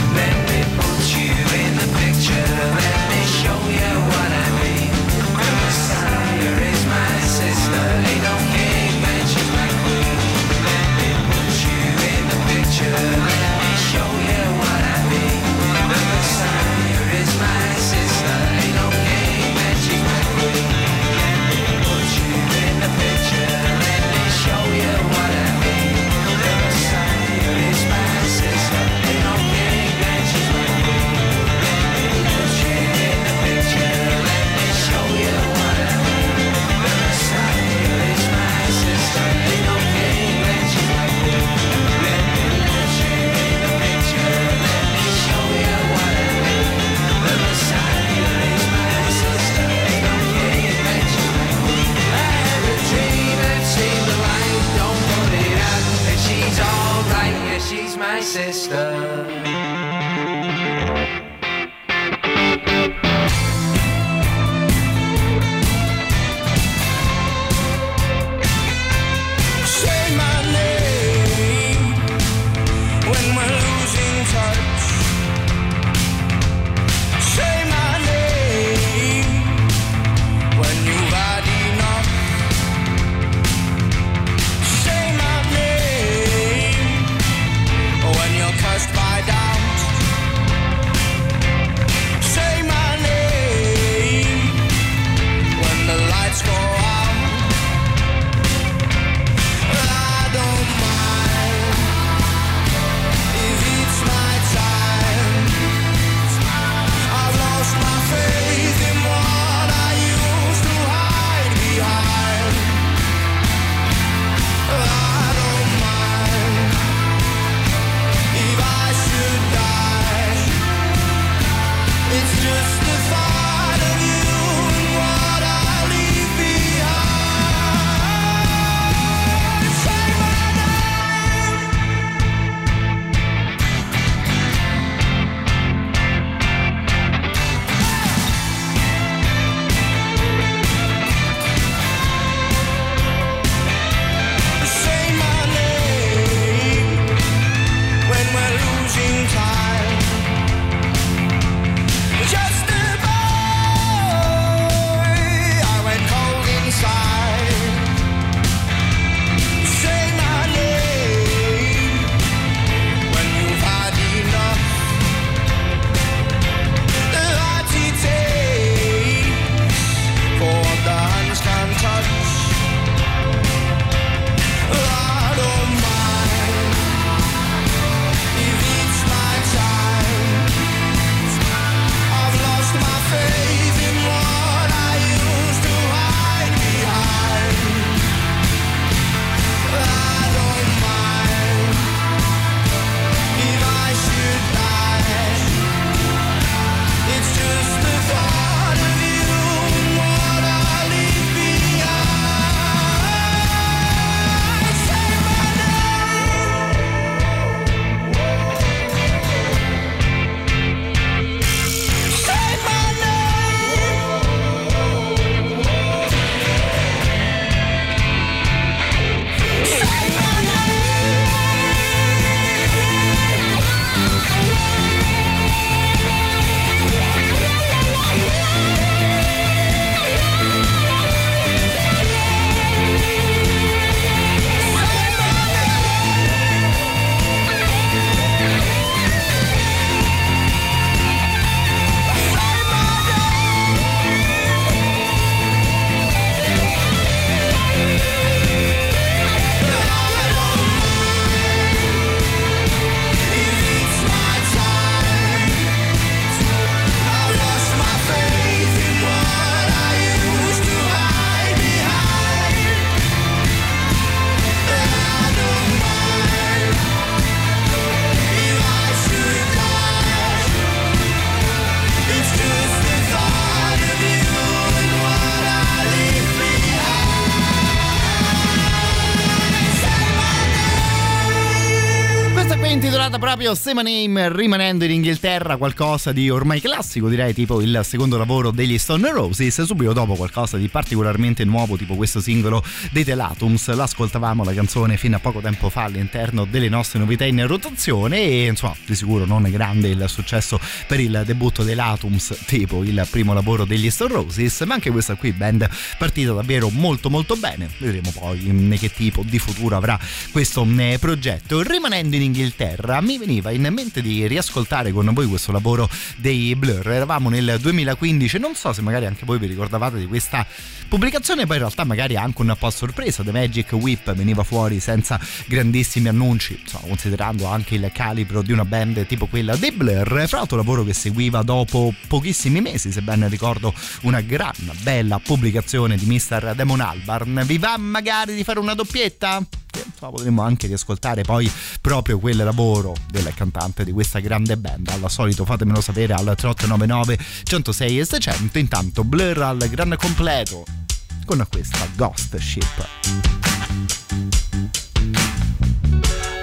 Proprio Same Name, rimanendo in Inghilterra, qualcosa di ormai classico, direi tipo il secondo lavoro degli Stone Roses, subito dopo qualcosa di particolarmente nuovo, tipo questo singolo dei Telatums. L'ascoltavamo la canzone fino a poco tempo fa all'interno delle nostre novità in rotazione e insomma, di sicuro non è grande il successo per il debutto dei Latums, tipo il primo lavoro degli Stone Roses, ma anche questa qui band partita davvero molto molto bene. Vedremo poi che tipo di futuro avrà questo eh, progetto. Rimanendo in Inghilterra terra, mi veniva in mente di riascoltare con voi questo lavoro dei Blur. Eravamo nel 2015, non so se magari anche voi vi ricordavate di questa pubblicazione, poi in realtà magari anche un po' a sorpresa. The Magic Whip veniva fuori senza grandissimi annunci, insomma, considerando anche il calibro di una band tipo quella dei Blur. Fra l'altro, lavoro che seguiva dopo pochissimi mesi, se ben ricordo, una gran bella pubblicazione di Mr. Demon Albarn. Vi va magari di fare una doppietta? Insomma, potremmo anche riascoltare poi proprio quel lavoro del cantante di questa grande band. Al solito fatemelo sapere al 3899 106 e 600. Intanto Blur al gran completo con questa Ghost Ship.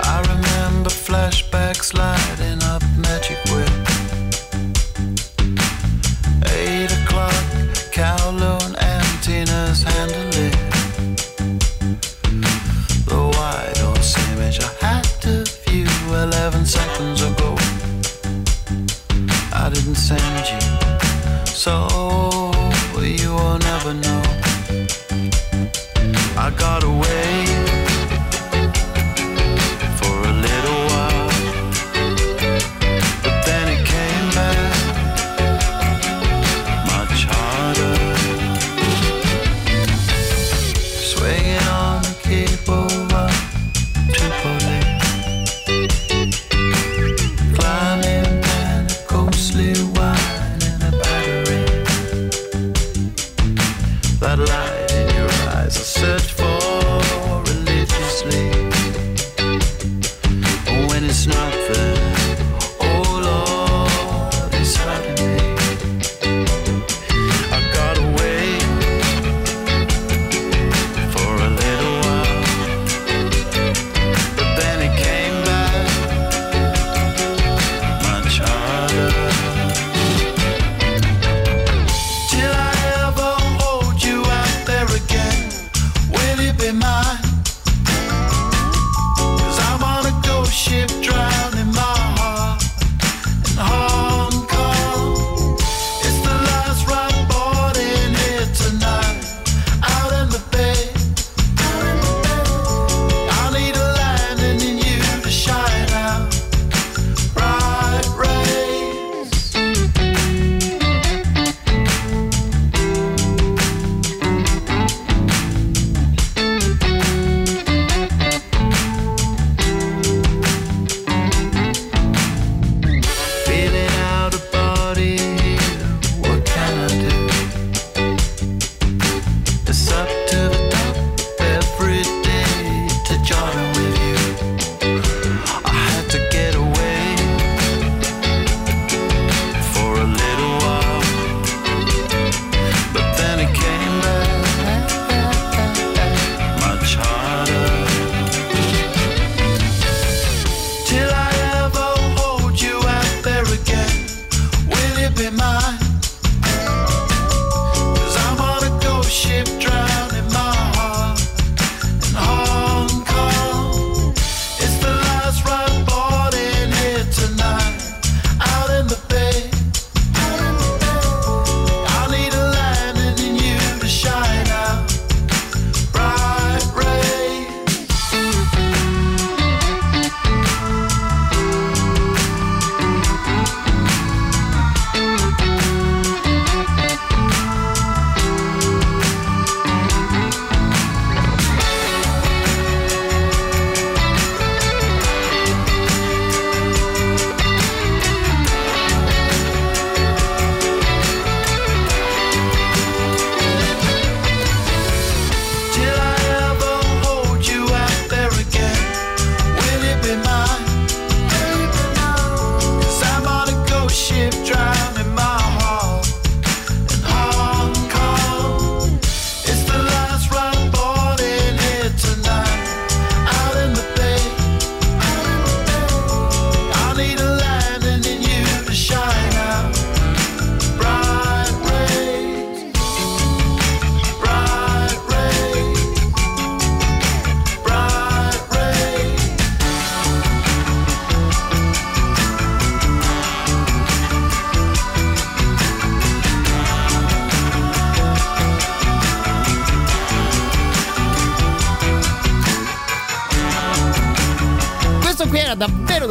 I remember flashbacks lighting up magic whip. Eight o'clock, Kowloon so you will never know. I got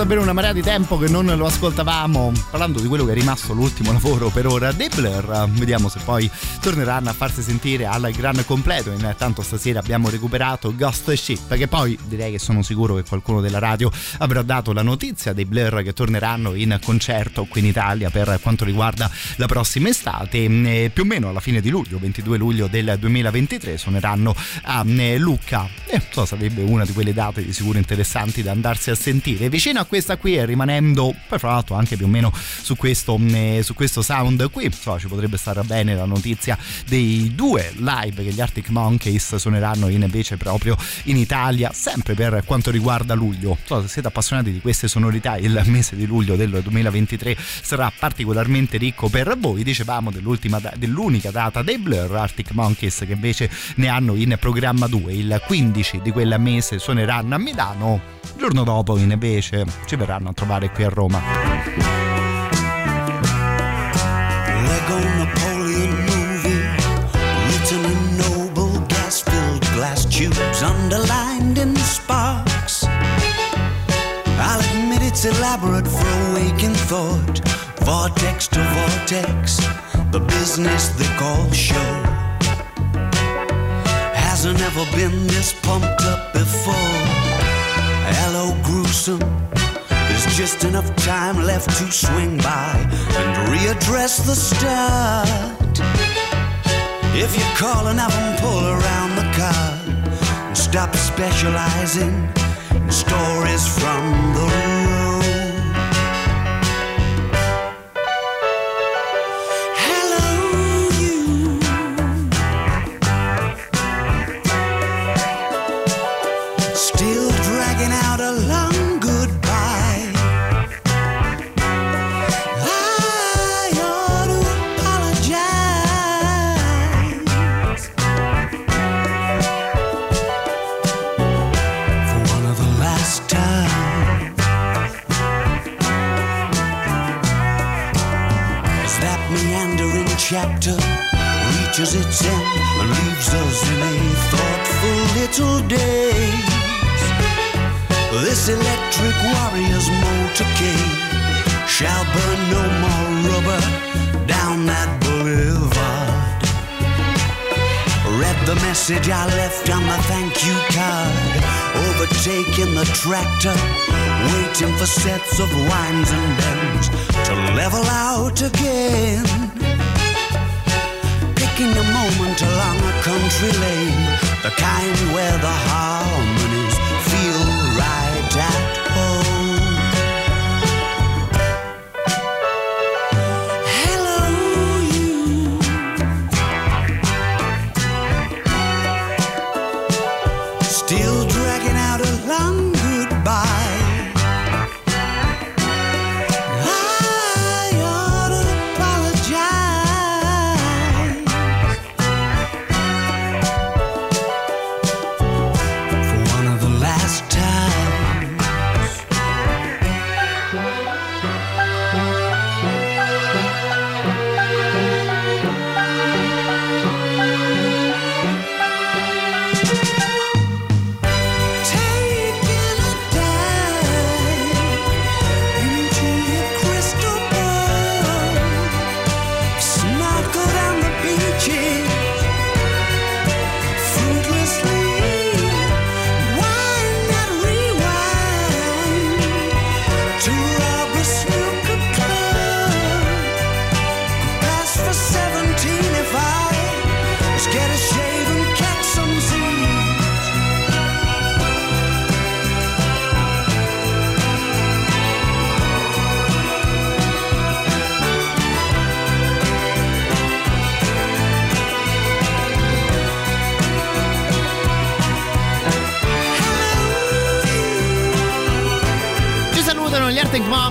davvero una marea di tempo che non lo ascoltavamo. Parlando di quello che è rimasto l'ultimo lavoro per ora dei Blur vediamo se poi torneranno a farsi sentire al gran completo. Intanto stasera abbiamo recuperato Ghost Ship che poi direi che sono sicuro che qualcuno della radio avrà dato la notizia dei Blur che torneranno in concerto qui in Italia per quanto riguarda la prossima estate. Più o meno alla fine di luglio 22 luglio del 2023 suoneranno a Lucca. E so sarebbe una di quelle date di sicuro interessanti da andarsi a sentire. Vicino a questa qui e rimanendo poi fra l'altro anche più o meno su questo, su questo sound qui so, ci potrebbe stare bene la notizia dei due live che gli Arctic Monkeys suoneranno invece proprio in Italia sempre per quanto riguarda luglio. So, se siete appassionati di queste sonorità il mese di luglio del 2023 sarà particolarmente ricco per voi dicevamo dell'unica data dei Blur Arctic Monkeys che invece ne hanno in programma 2 il 15 di quel mese suoneranno a Milano il giorno dopo invece ci verranno a trovare qui a Roma in noble gas-filled glass tubes, underlined in sparks. I'll admit it's elaborate for waking thought, vortex to vortex, the business they call show. Hasn't ever been this pumped up before. Hello, gruesome. There's just enough time left to swing by and readdress the start. If you call and have them pull around the car and stop specializing in stories from the chapter reaches its end and leaves us in a thoughtful little daze. This electric warrior's motorcade shall burn no more rubber down that boulevard. Read the message I left on the thank you card. Overtaking the tractor, waiting for sets of winds and bends to level out again. Picking a moment along a country lane, the kind where the harmonies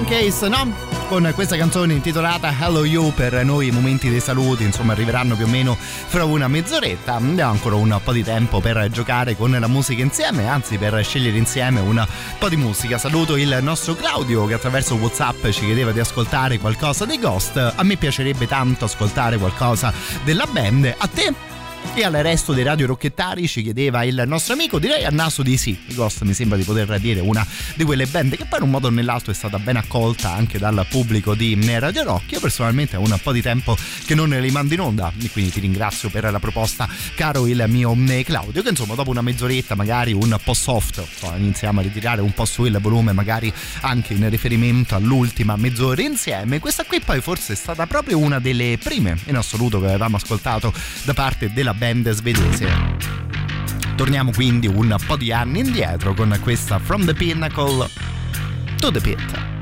Monkeys, no? Con questa canzone intitolata Hello You per noi i momenti dei saluti, insomma arriveranno più o meno fra una mezz'oretta. Abbiamo ancora un po' di tempo per giocare con la musica insieme, anzi per scegliere insieme un po' di musica. Saluto il nostro Claudio che attraverso Whatsapp ci chiedeva di ascoltare qualcosa dei Ghost. A me piacerebbe tanto ascoltare qualcosa della band. A te? E al resto dei radio rocchettari ci chiedeva il nostro amico, direi a naso di sì. I Ghost mi sembra di poter dire una di quelle band che poi in un modo o nell'altro è stata ben accolta anche dal pubblico di Radio Rock. Io personalmente ho un po' di tempo che non li mando in onda quindi ti ringrazio per la proposta, caro il mio Claudio, che insomma dopo una mezz'oretta magari un po' soft, iniziamo a ritirare un po' su il volume magari anche in riferimento all'ultima mezz'ora insieme. Questa qui poi forse è stata proprio una delle prime in assoluto che avevamo ascoltato da parte della band svedese. Torniamo quindi un po' di anni indietro con questa From the Pinnacle to the Pit.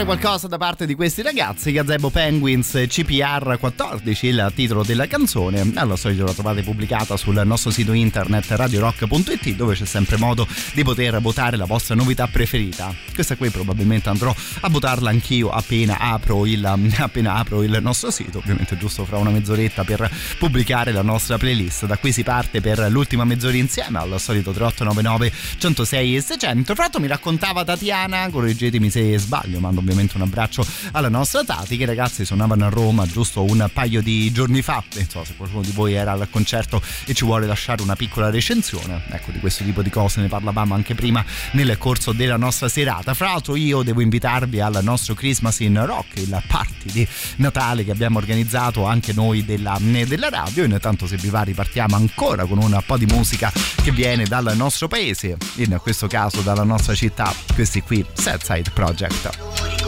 Ascoltare qualcosa da parte di questi ragazzi. Gazebo Penguins CPR 14, il titolo della canzone. Allo solito la trovate pubblicata sul nostro sito internet radiorock.it dove c'è sempre modo di poter votare la vostra novità preferita. Questa qui probabilmente andrò a votarla anch'io appena apro il, appena apro il nostro sito, ovviamente giusto fra una mezz'oretta per pubblicare la nostra playlist. Da qui si parte per l'ultima mezz'ora insieme al solito 3899 106 e 600. Fra l'altro mi raccontava Tatiana, correggetemi se sbaglio, mando ovviamente un abbraccio alla nostra Tati che ragazzi suonavano a Roma giusto un paio di giorni fa. Non so se qualcuno di voi era al concerto e ci vuole lasciare una piccola recensione. Ecco, di questo tipo di cose ne parlavamo anche prima nel corso della nostra serata. Fra l'altro io devo invitarvi al nostro Christmas in Rock, il party di Natale che abbiamo organizzato anche noi della, della radio. Intanto se vi va ripartiamo ancora con un po' di musica che viene dal nostro paese, in questo caso dalla nostra città, questi qui, Southside Project.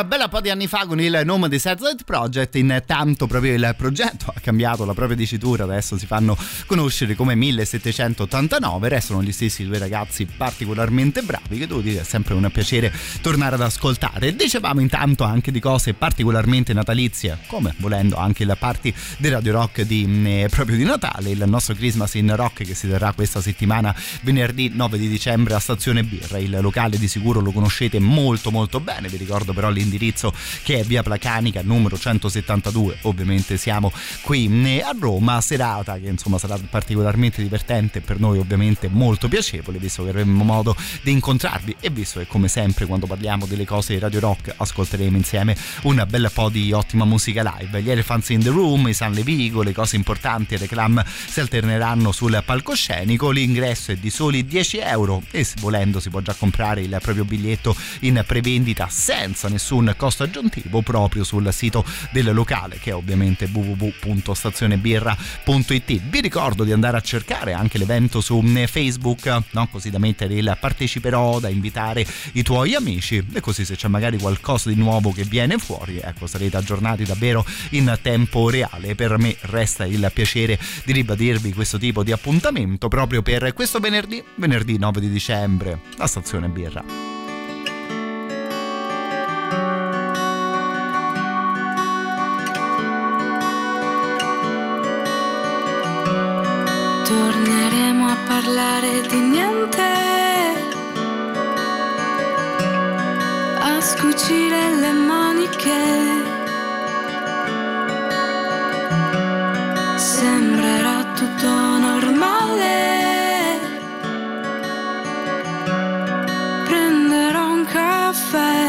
Un bel po' di anni fa con il nome di Satellite Project, intanto proprio il progetto ha cambiato la propria dicitura, adesso si fanno conoscere come 1789, restano gli stessi due ragazzi particolarmente bravi che devo dire è sempre un piacere tornare ad ascoltare. Dicevamo intanto anche di cose particolarmente natalizie, come volendo anche la party di Radio Rock di, eh, proprio di Natale, il nostro Christmas in Rock che si terrà questa settimana venerdì 9 di dicembre a Stazione Birra, il locale di sicuro lo conoscete molto molto bene, vi ricordo però l'indirizzo che è via Placanica numero 172, ovviamente siamo qui eh, a Roma, serata che insomma sarà particolarmente divertente per noi ovviamente molto piacevole visto che avremo modo di incontrarvi e visto che come sempre quando parliamo delle cose di Radio Rock ascolteremo insieme un bel po' di ottima musica live, gli Elephants in the Room, i San Levigo, le cose importanti e reclam si alterneranno sul palcoscenico, l'ingresso è di soli 10 euro e se volendo si può già comprare il proprio biglietto in prevendita senza nessun costo aggiuntivo proprio sul sito del locale che è ovviamente www.stazionebirra.it vi ricordo di andare a cercare anche l'evento su Facebook no? così da mettere il parteciperò da invitare i tuoi amici e così se c'è magari qualcosa di nuovo che viene fuori ecco sarete aggiornati davvero in tempo reale. Per me resta il piacere di ribadirvi questo tipo di appuntamento proprio per questo venerdì venerdì 9 di dicembre la stazione birra torneremo a parlare di niente, a scucire le maniche. Sembrerà tutto normale. Prenderò un caffè.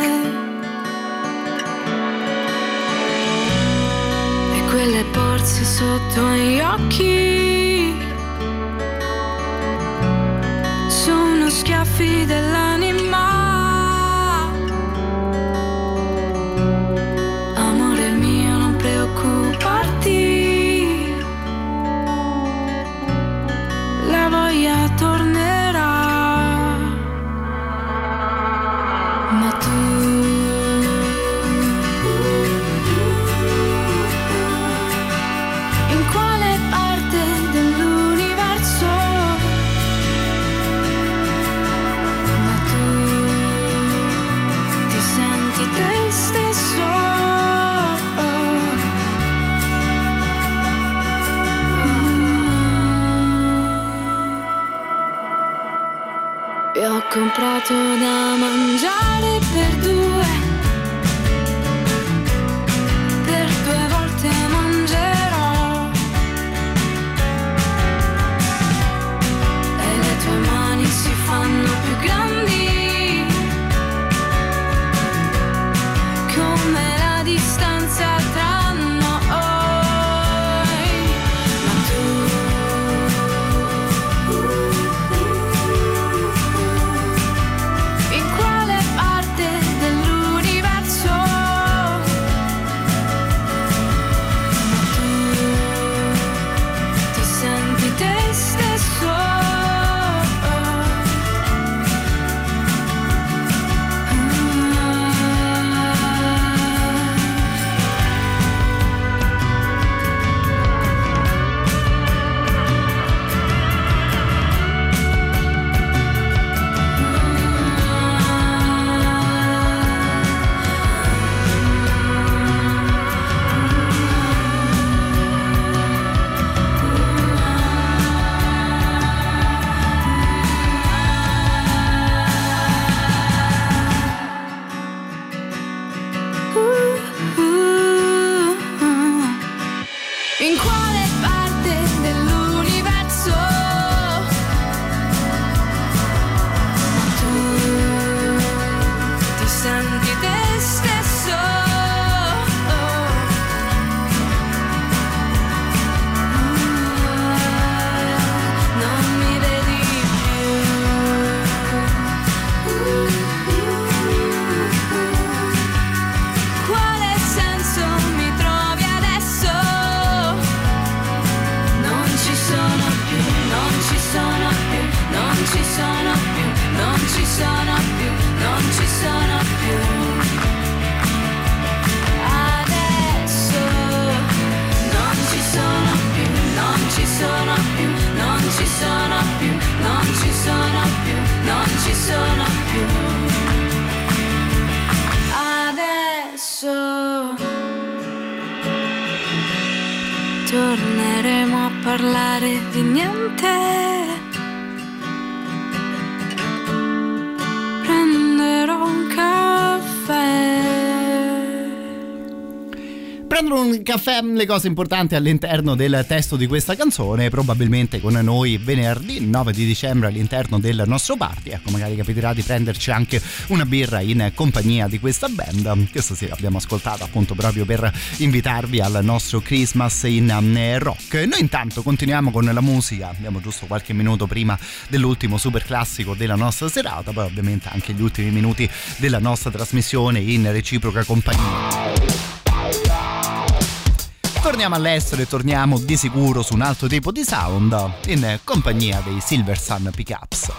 E quelle borse sotto gli occhi. Schiaffi dell'anima. Comprato da mangiare per due. Ci sono più. Adesso torneremo a parlare di niente. Prendere un caffè, le cose importanti all'interno del testo di questa canzone, probabilmente con noi venerdì 9 di dicembre all'interno del nostro party. Ecco, magari capiterà di prenderci anche una birra in compagnia di questa band. Questa sera abbiamo ascoltato appunto proprio per invitarvi al nostro Christmas in um, rock. Noi intanto continuiamo con la musica, abbiamo giusto qualche minuto prima dell'ultimo super classico della nostra serata, poi ovviamente anche gli ultimi minuti della nostra trasmissione in reciproca compagnia. Torniamo all'estero e torniamo di sicuro su un altro tipo di sound in compagnia dei Silver Sun Pickups.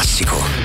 Classico.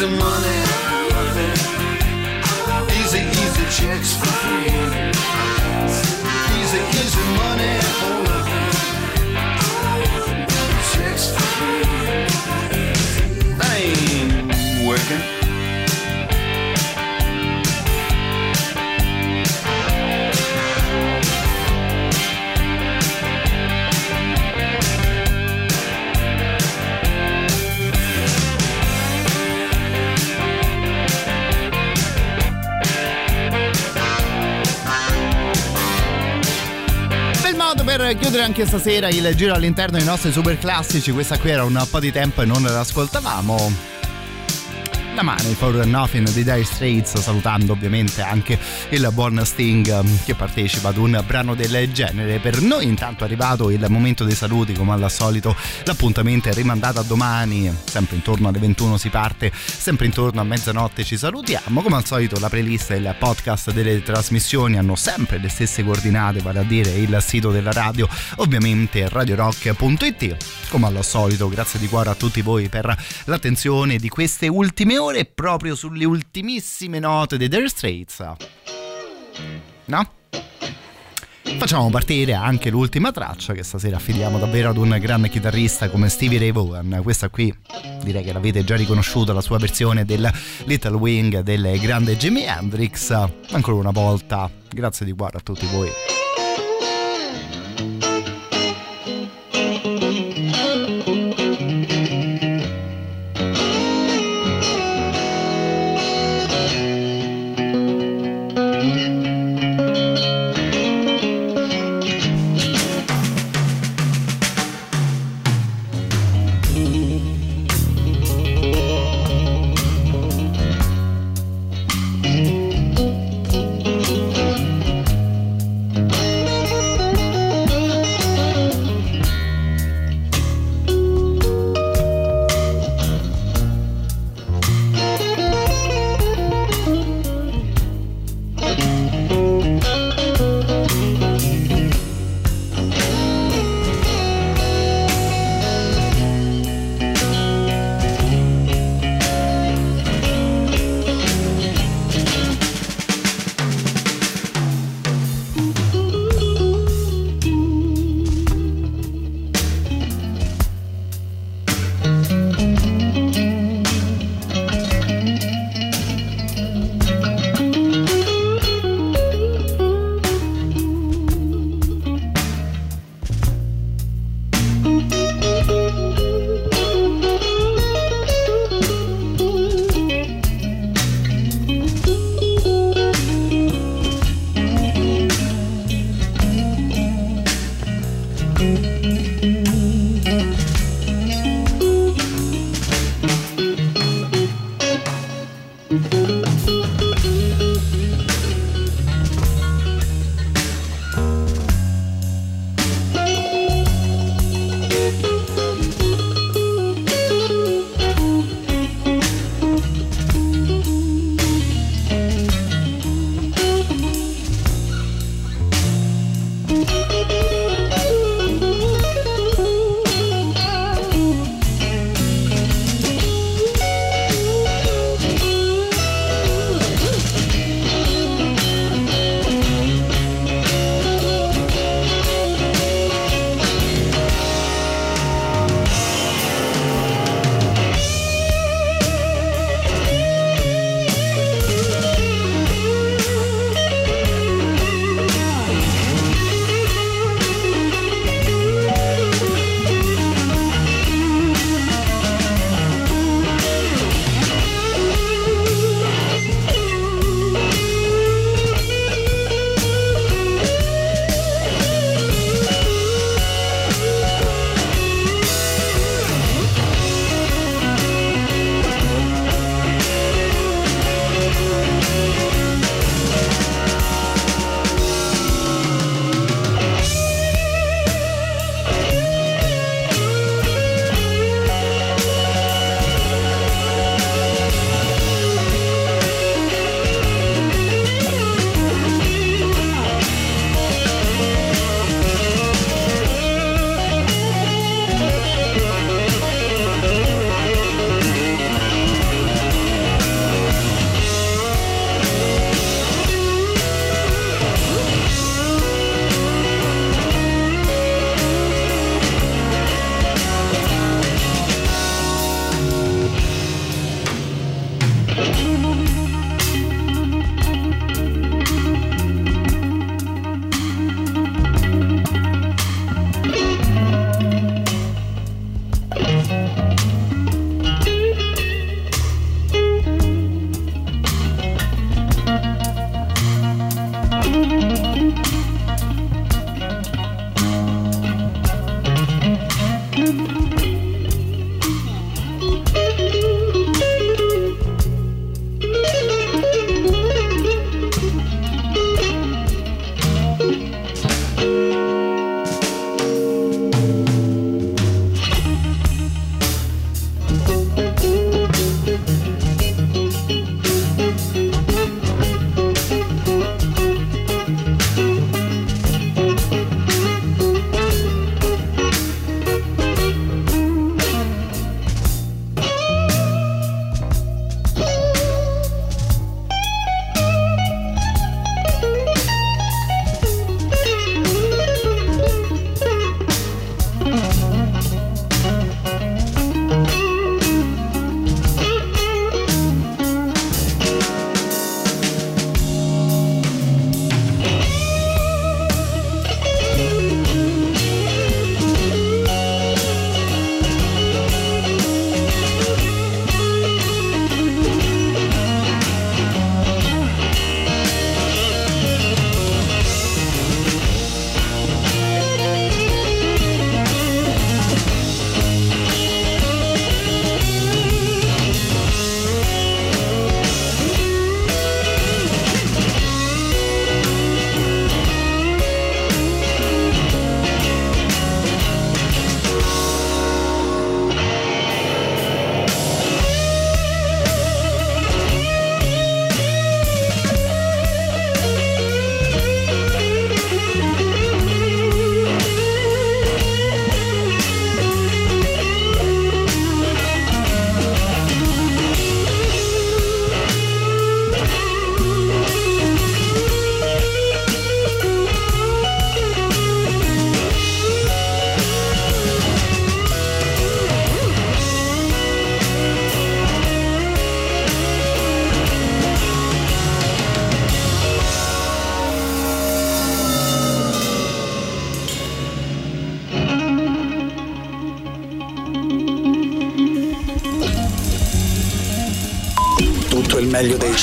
losing money. Per chiudere anche stasera il giro all'interno dei nostri super classici. Questa qui era un po' di tempo e non l'ascoltavamo. La Money for Nothing di Dire Straits, salutando ovviamente anche il buon Sting um, che partecipa ad un brano del genere. Per noi intanto è arrivato il momento dei saluti, come al solito l'appuntamento è rimandato a domani, sempre intorno alle 21 si parte, sempre intorno a mezzanotte ci salutiamo. Come al solito la playlist e il podcast delle trasmissioni hanno sempre le stesse coordinate, vale a dire il sito della radio, ovviamente radiorock.it. Come al solito, grazie di cuore a tutti voi per l'attenzione di queste ultime ore proprio sulle ultimissime note dei Dire Straits. No? Facciamo partire anche l'ultima traccia che stasera affidiamo davvero ad un grande chitarrista come Stevie Ray Vaughan. Questa qui direi che l'avete già riconosciuta, la sua versione del Little Wing del grande Jimi Hendrix. Ancora una volta, grazie di cuore a tutti voi.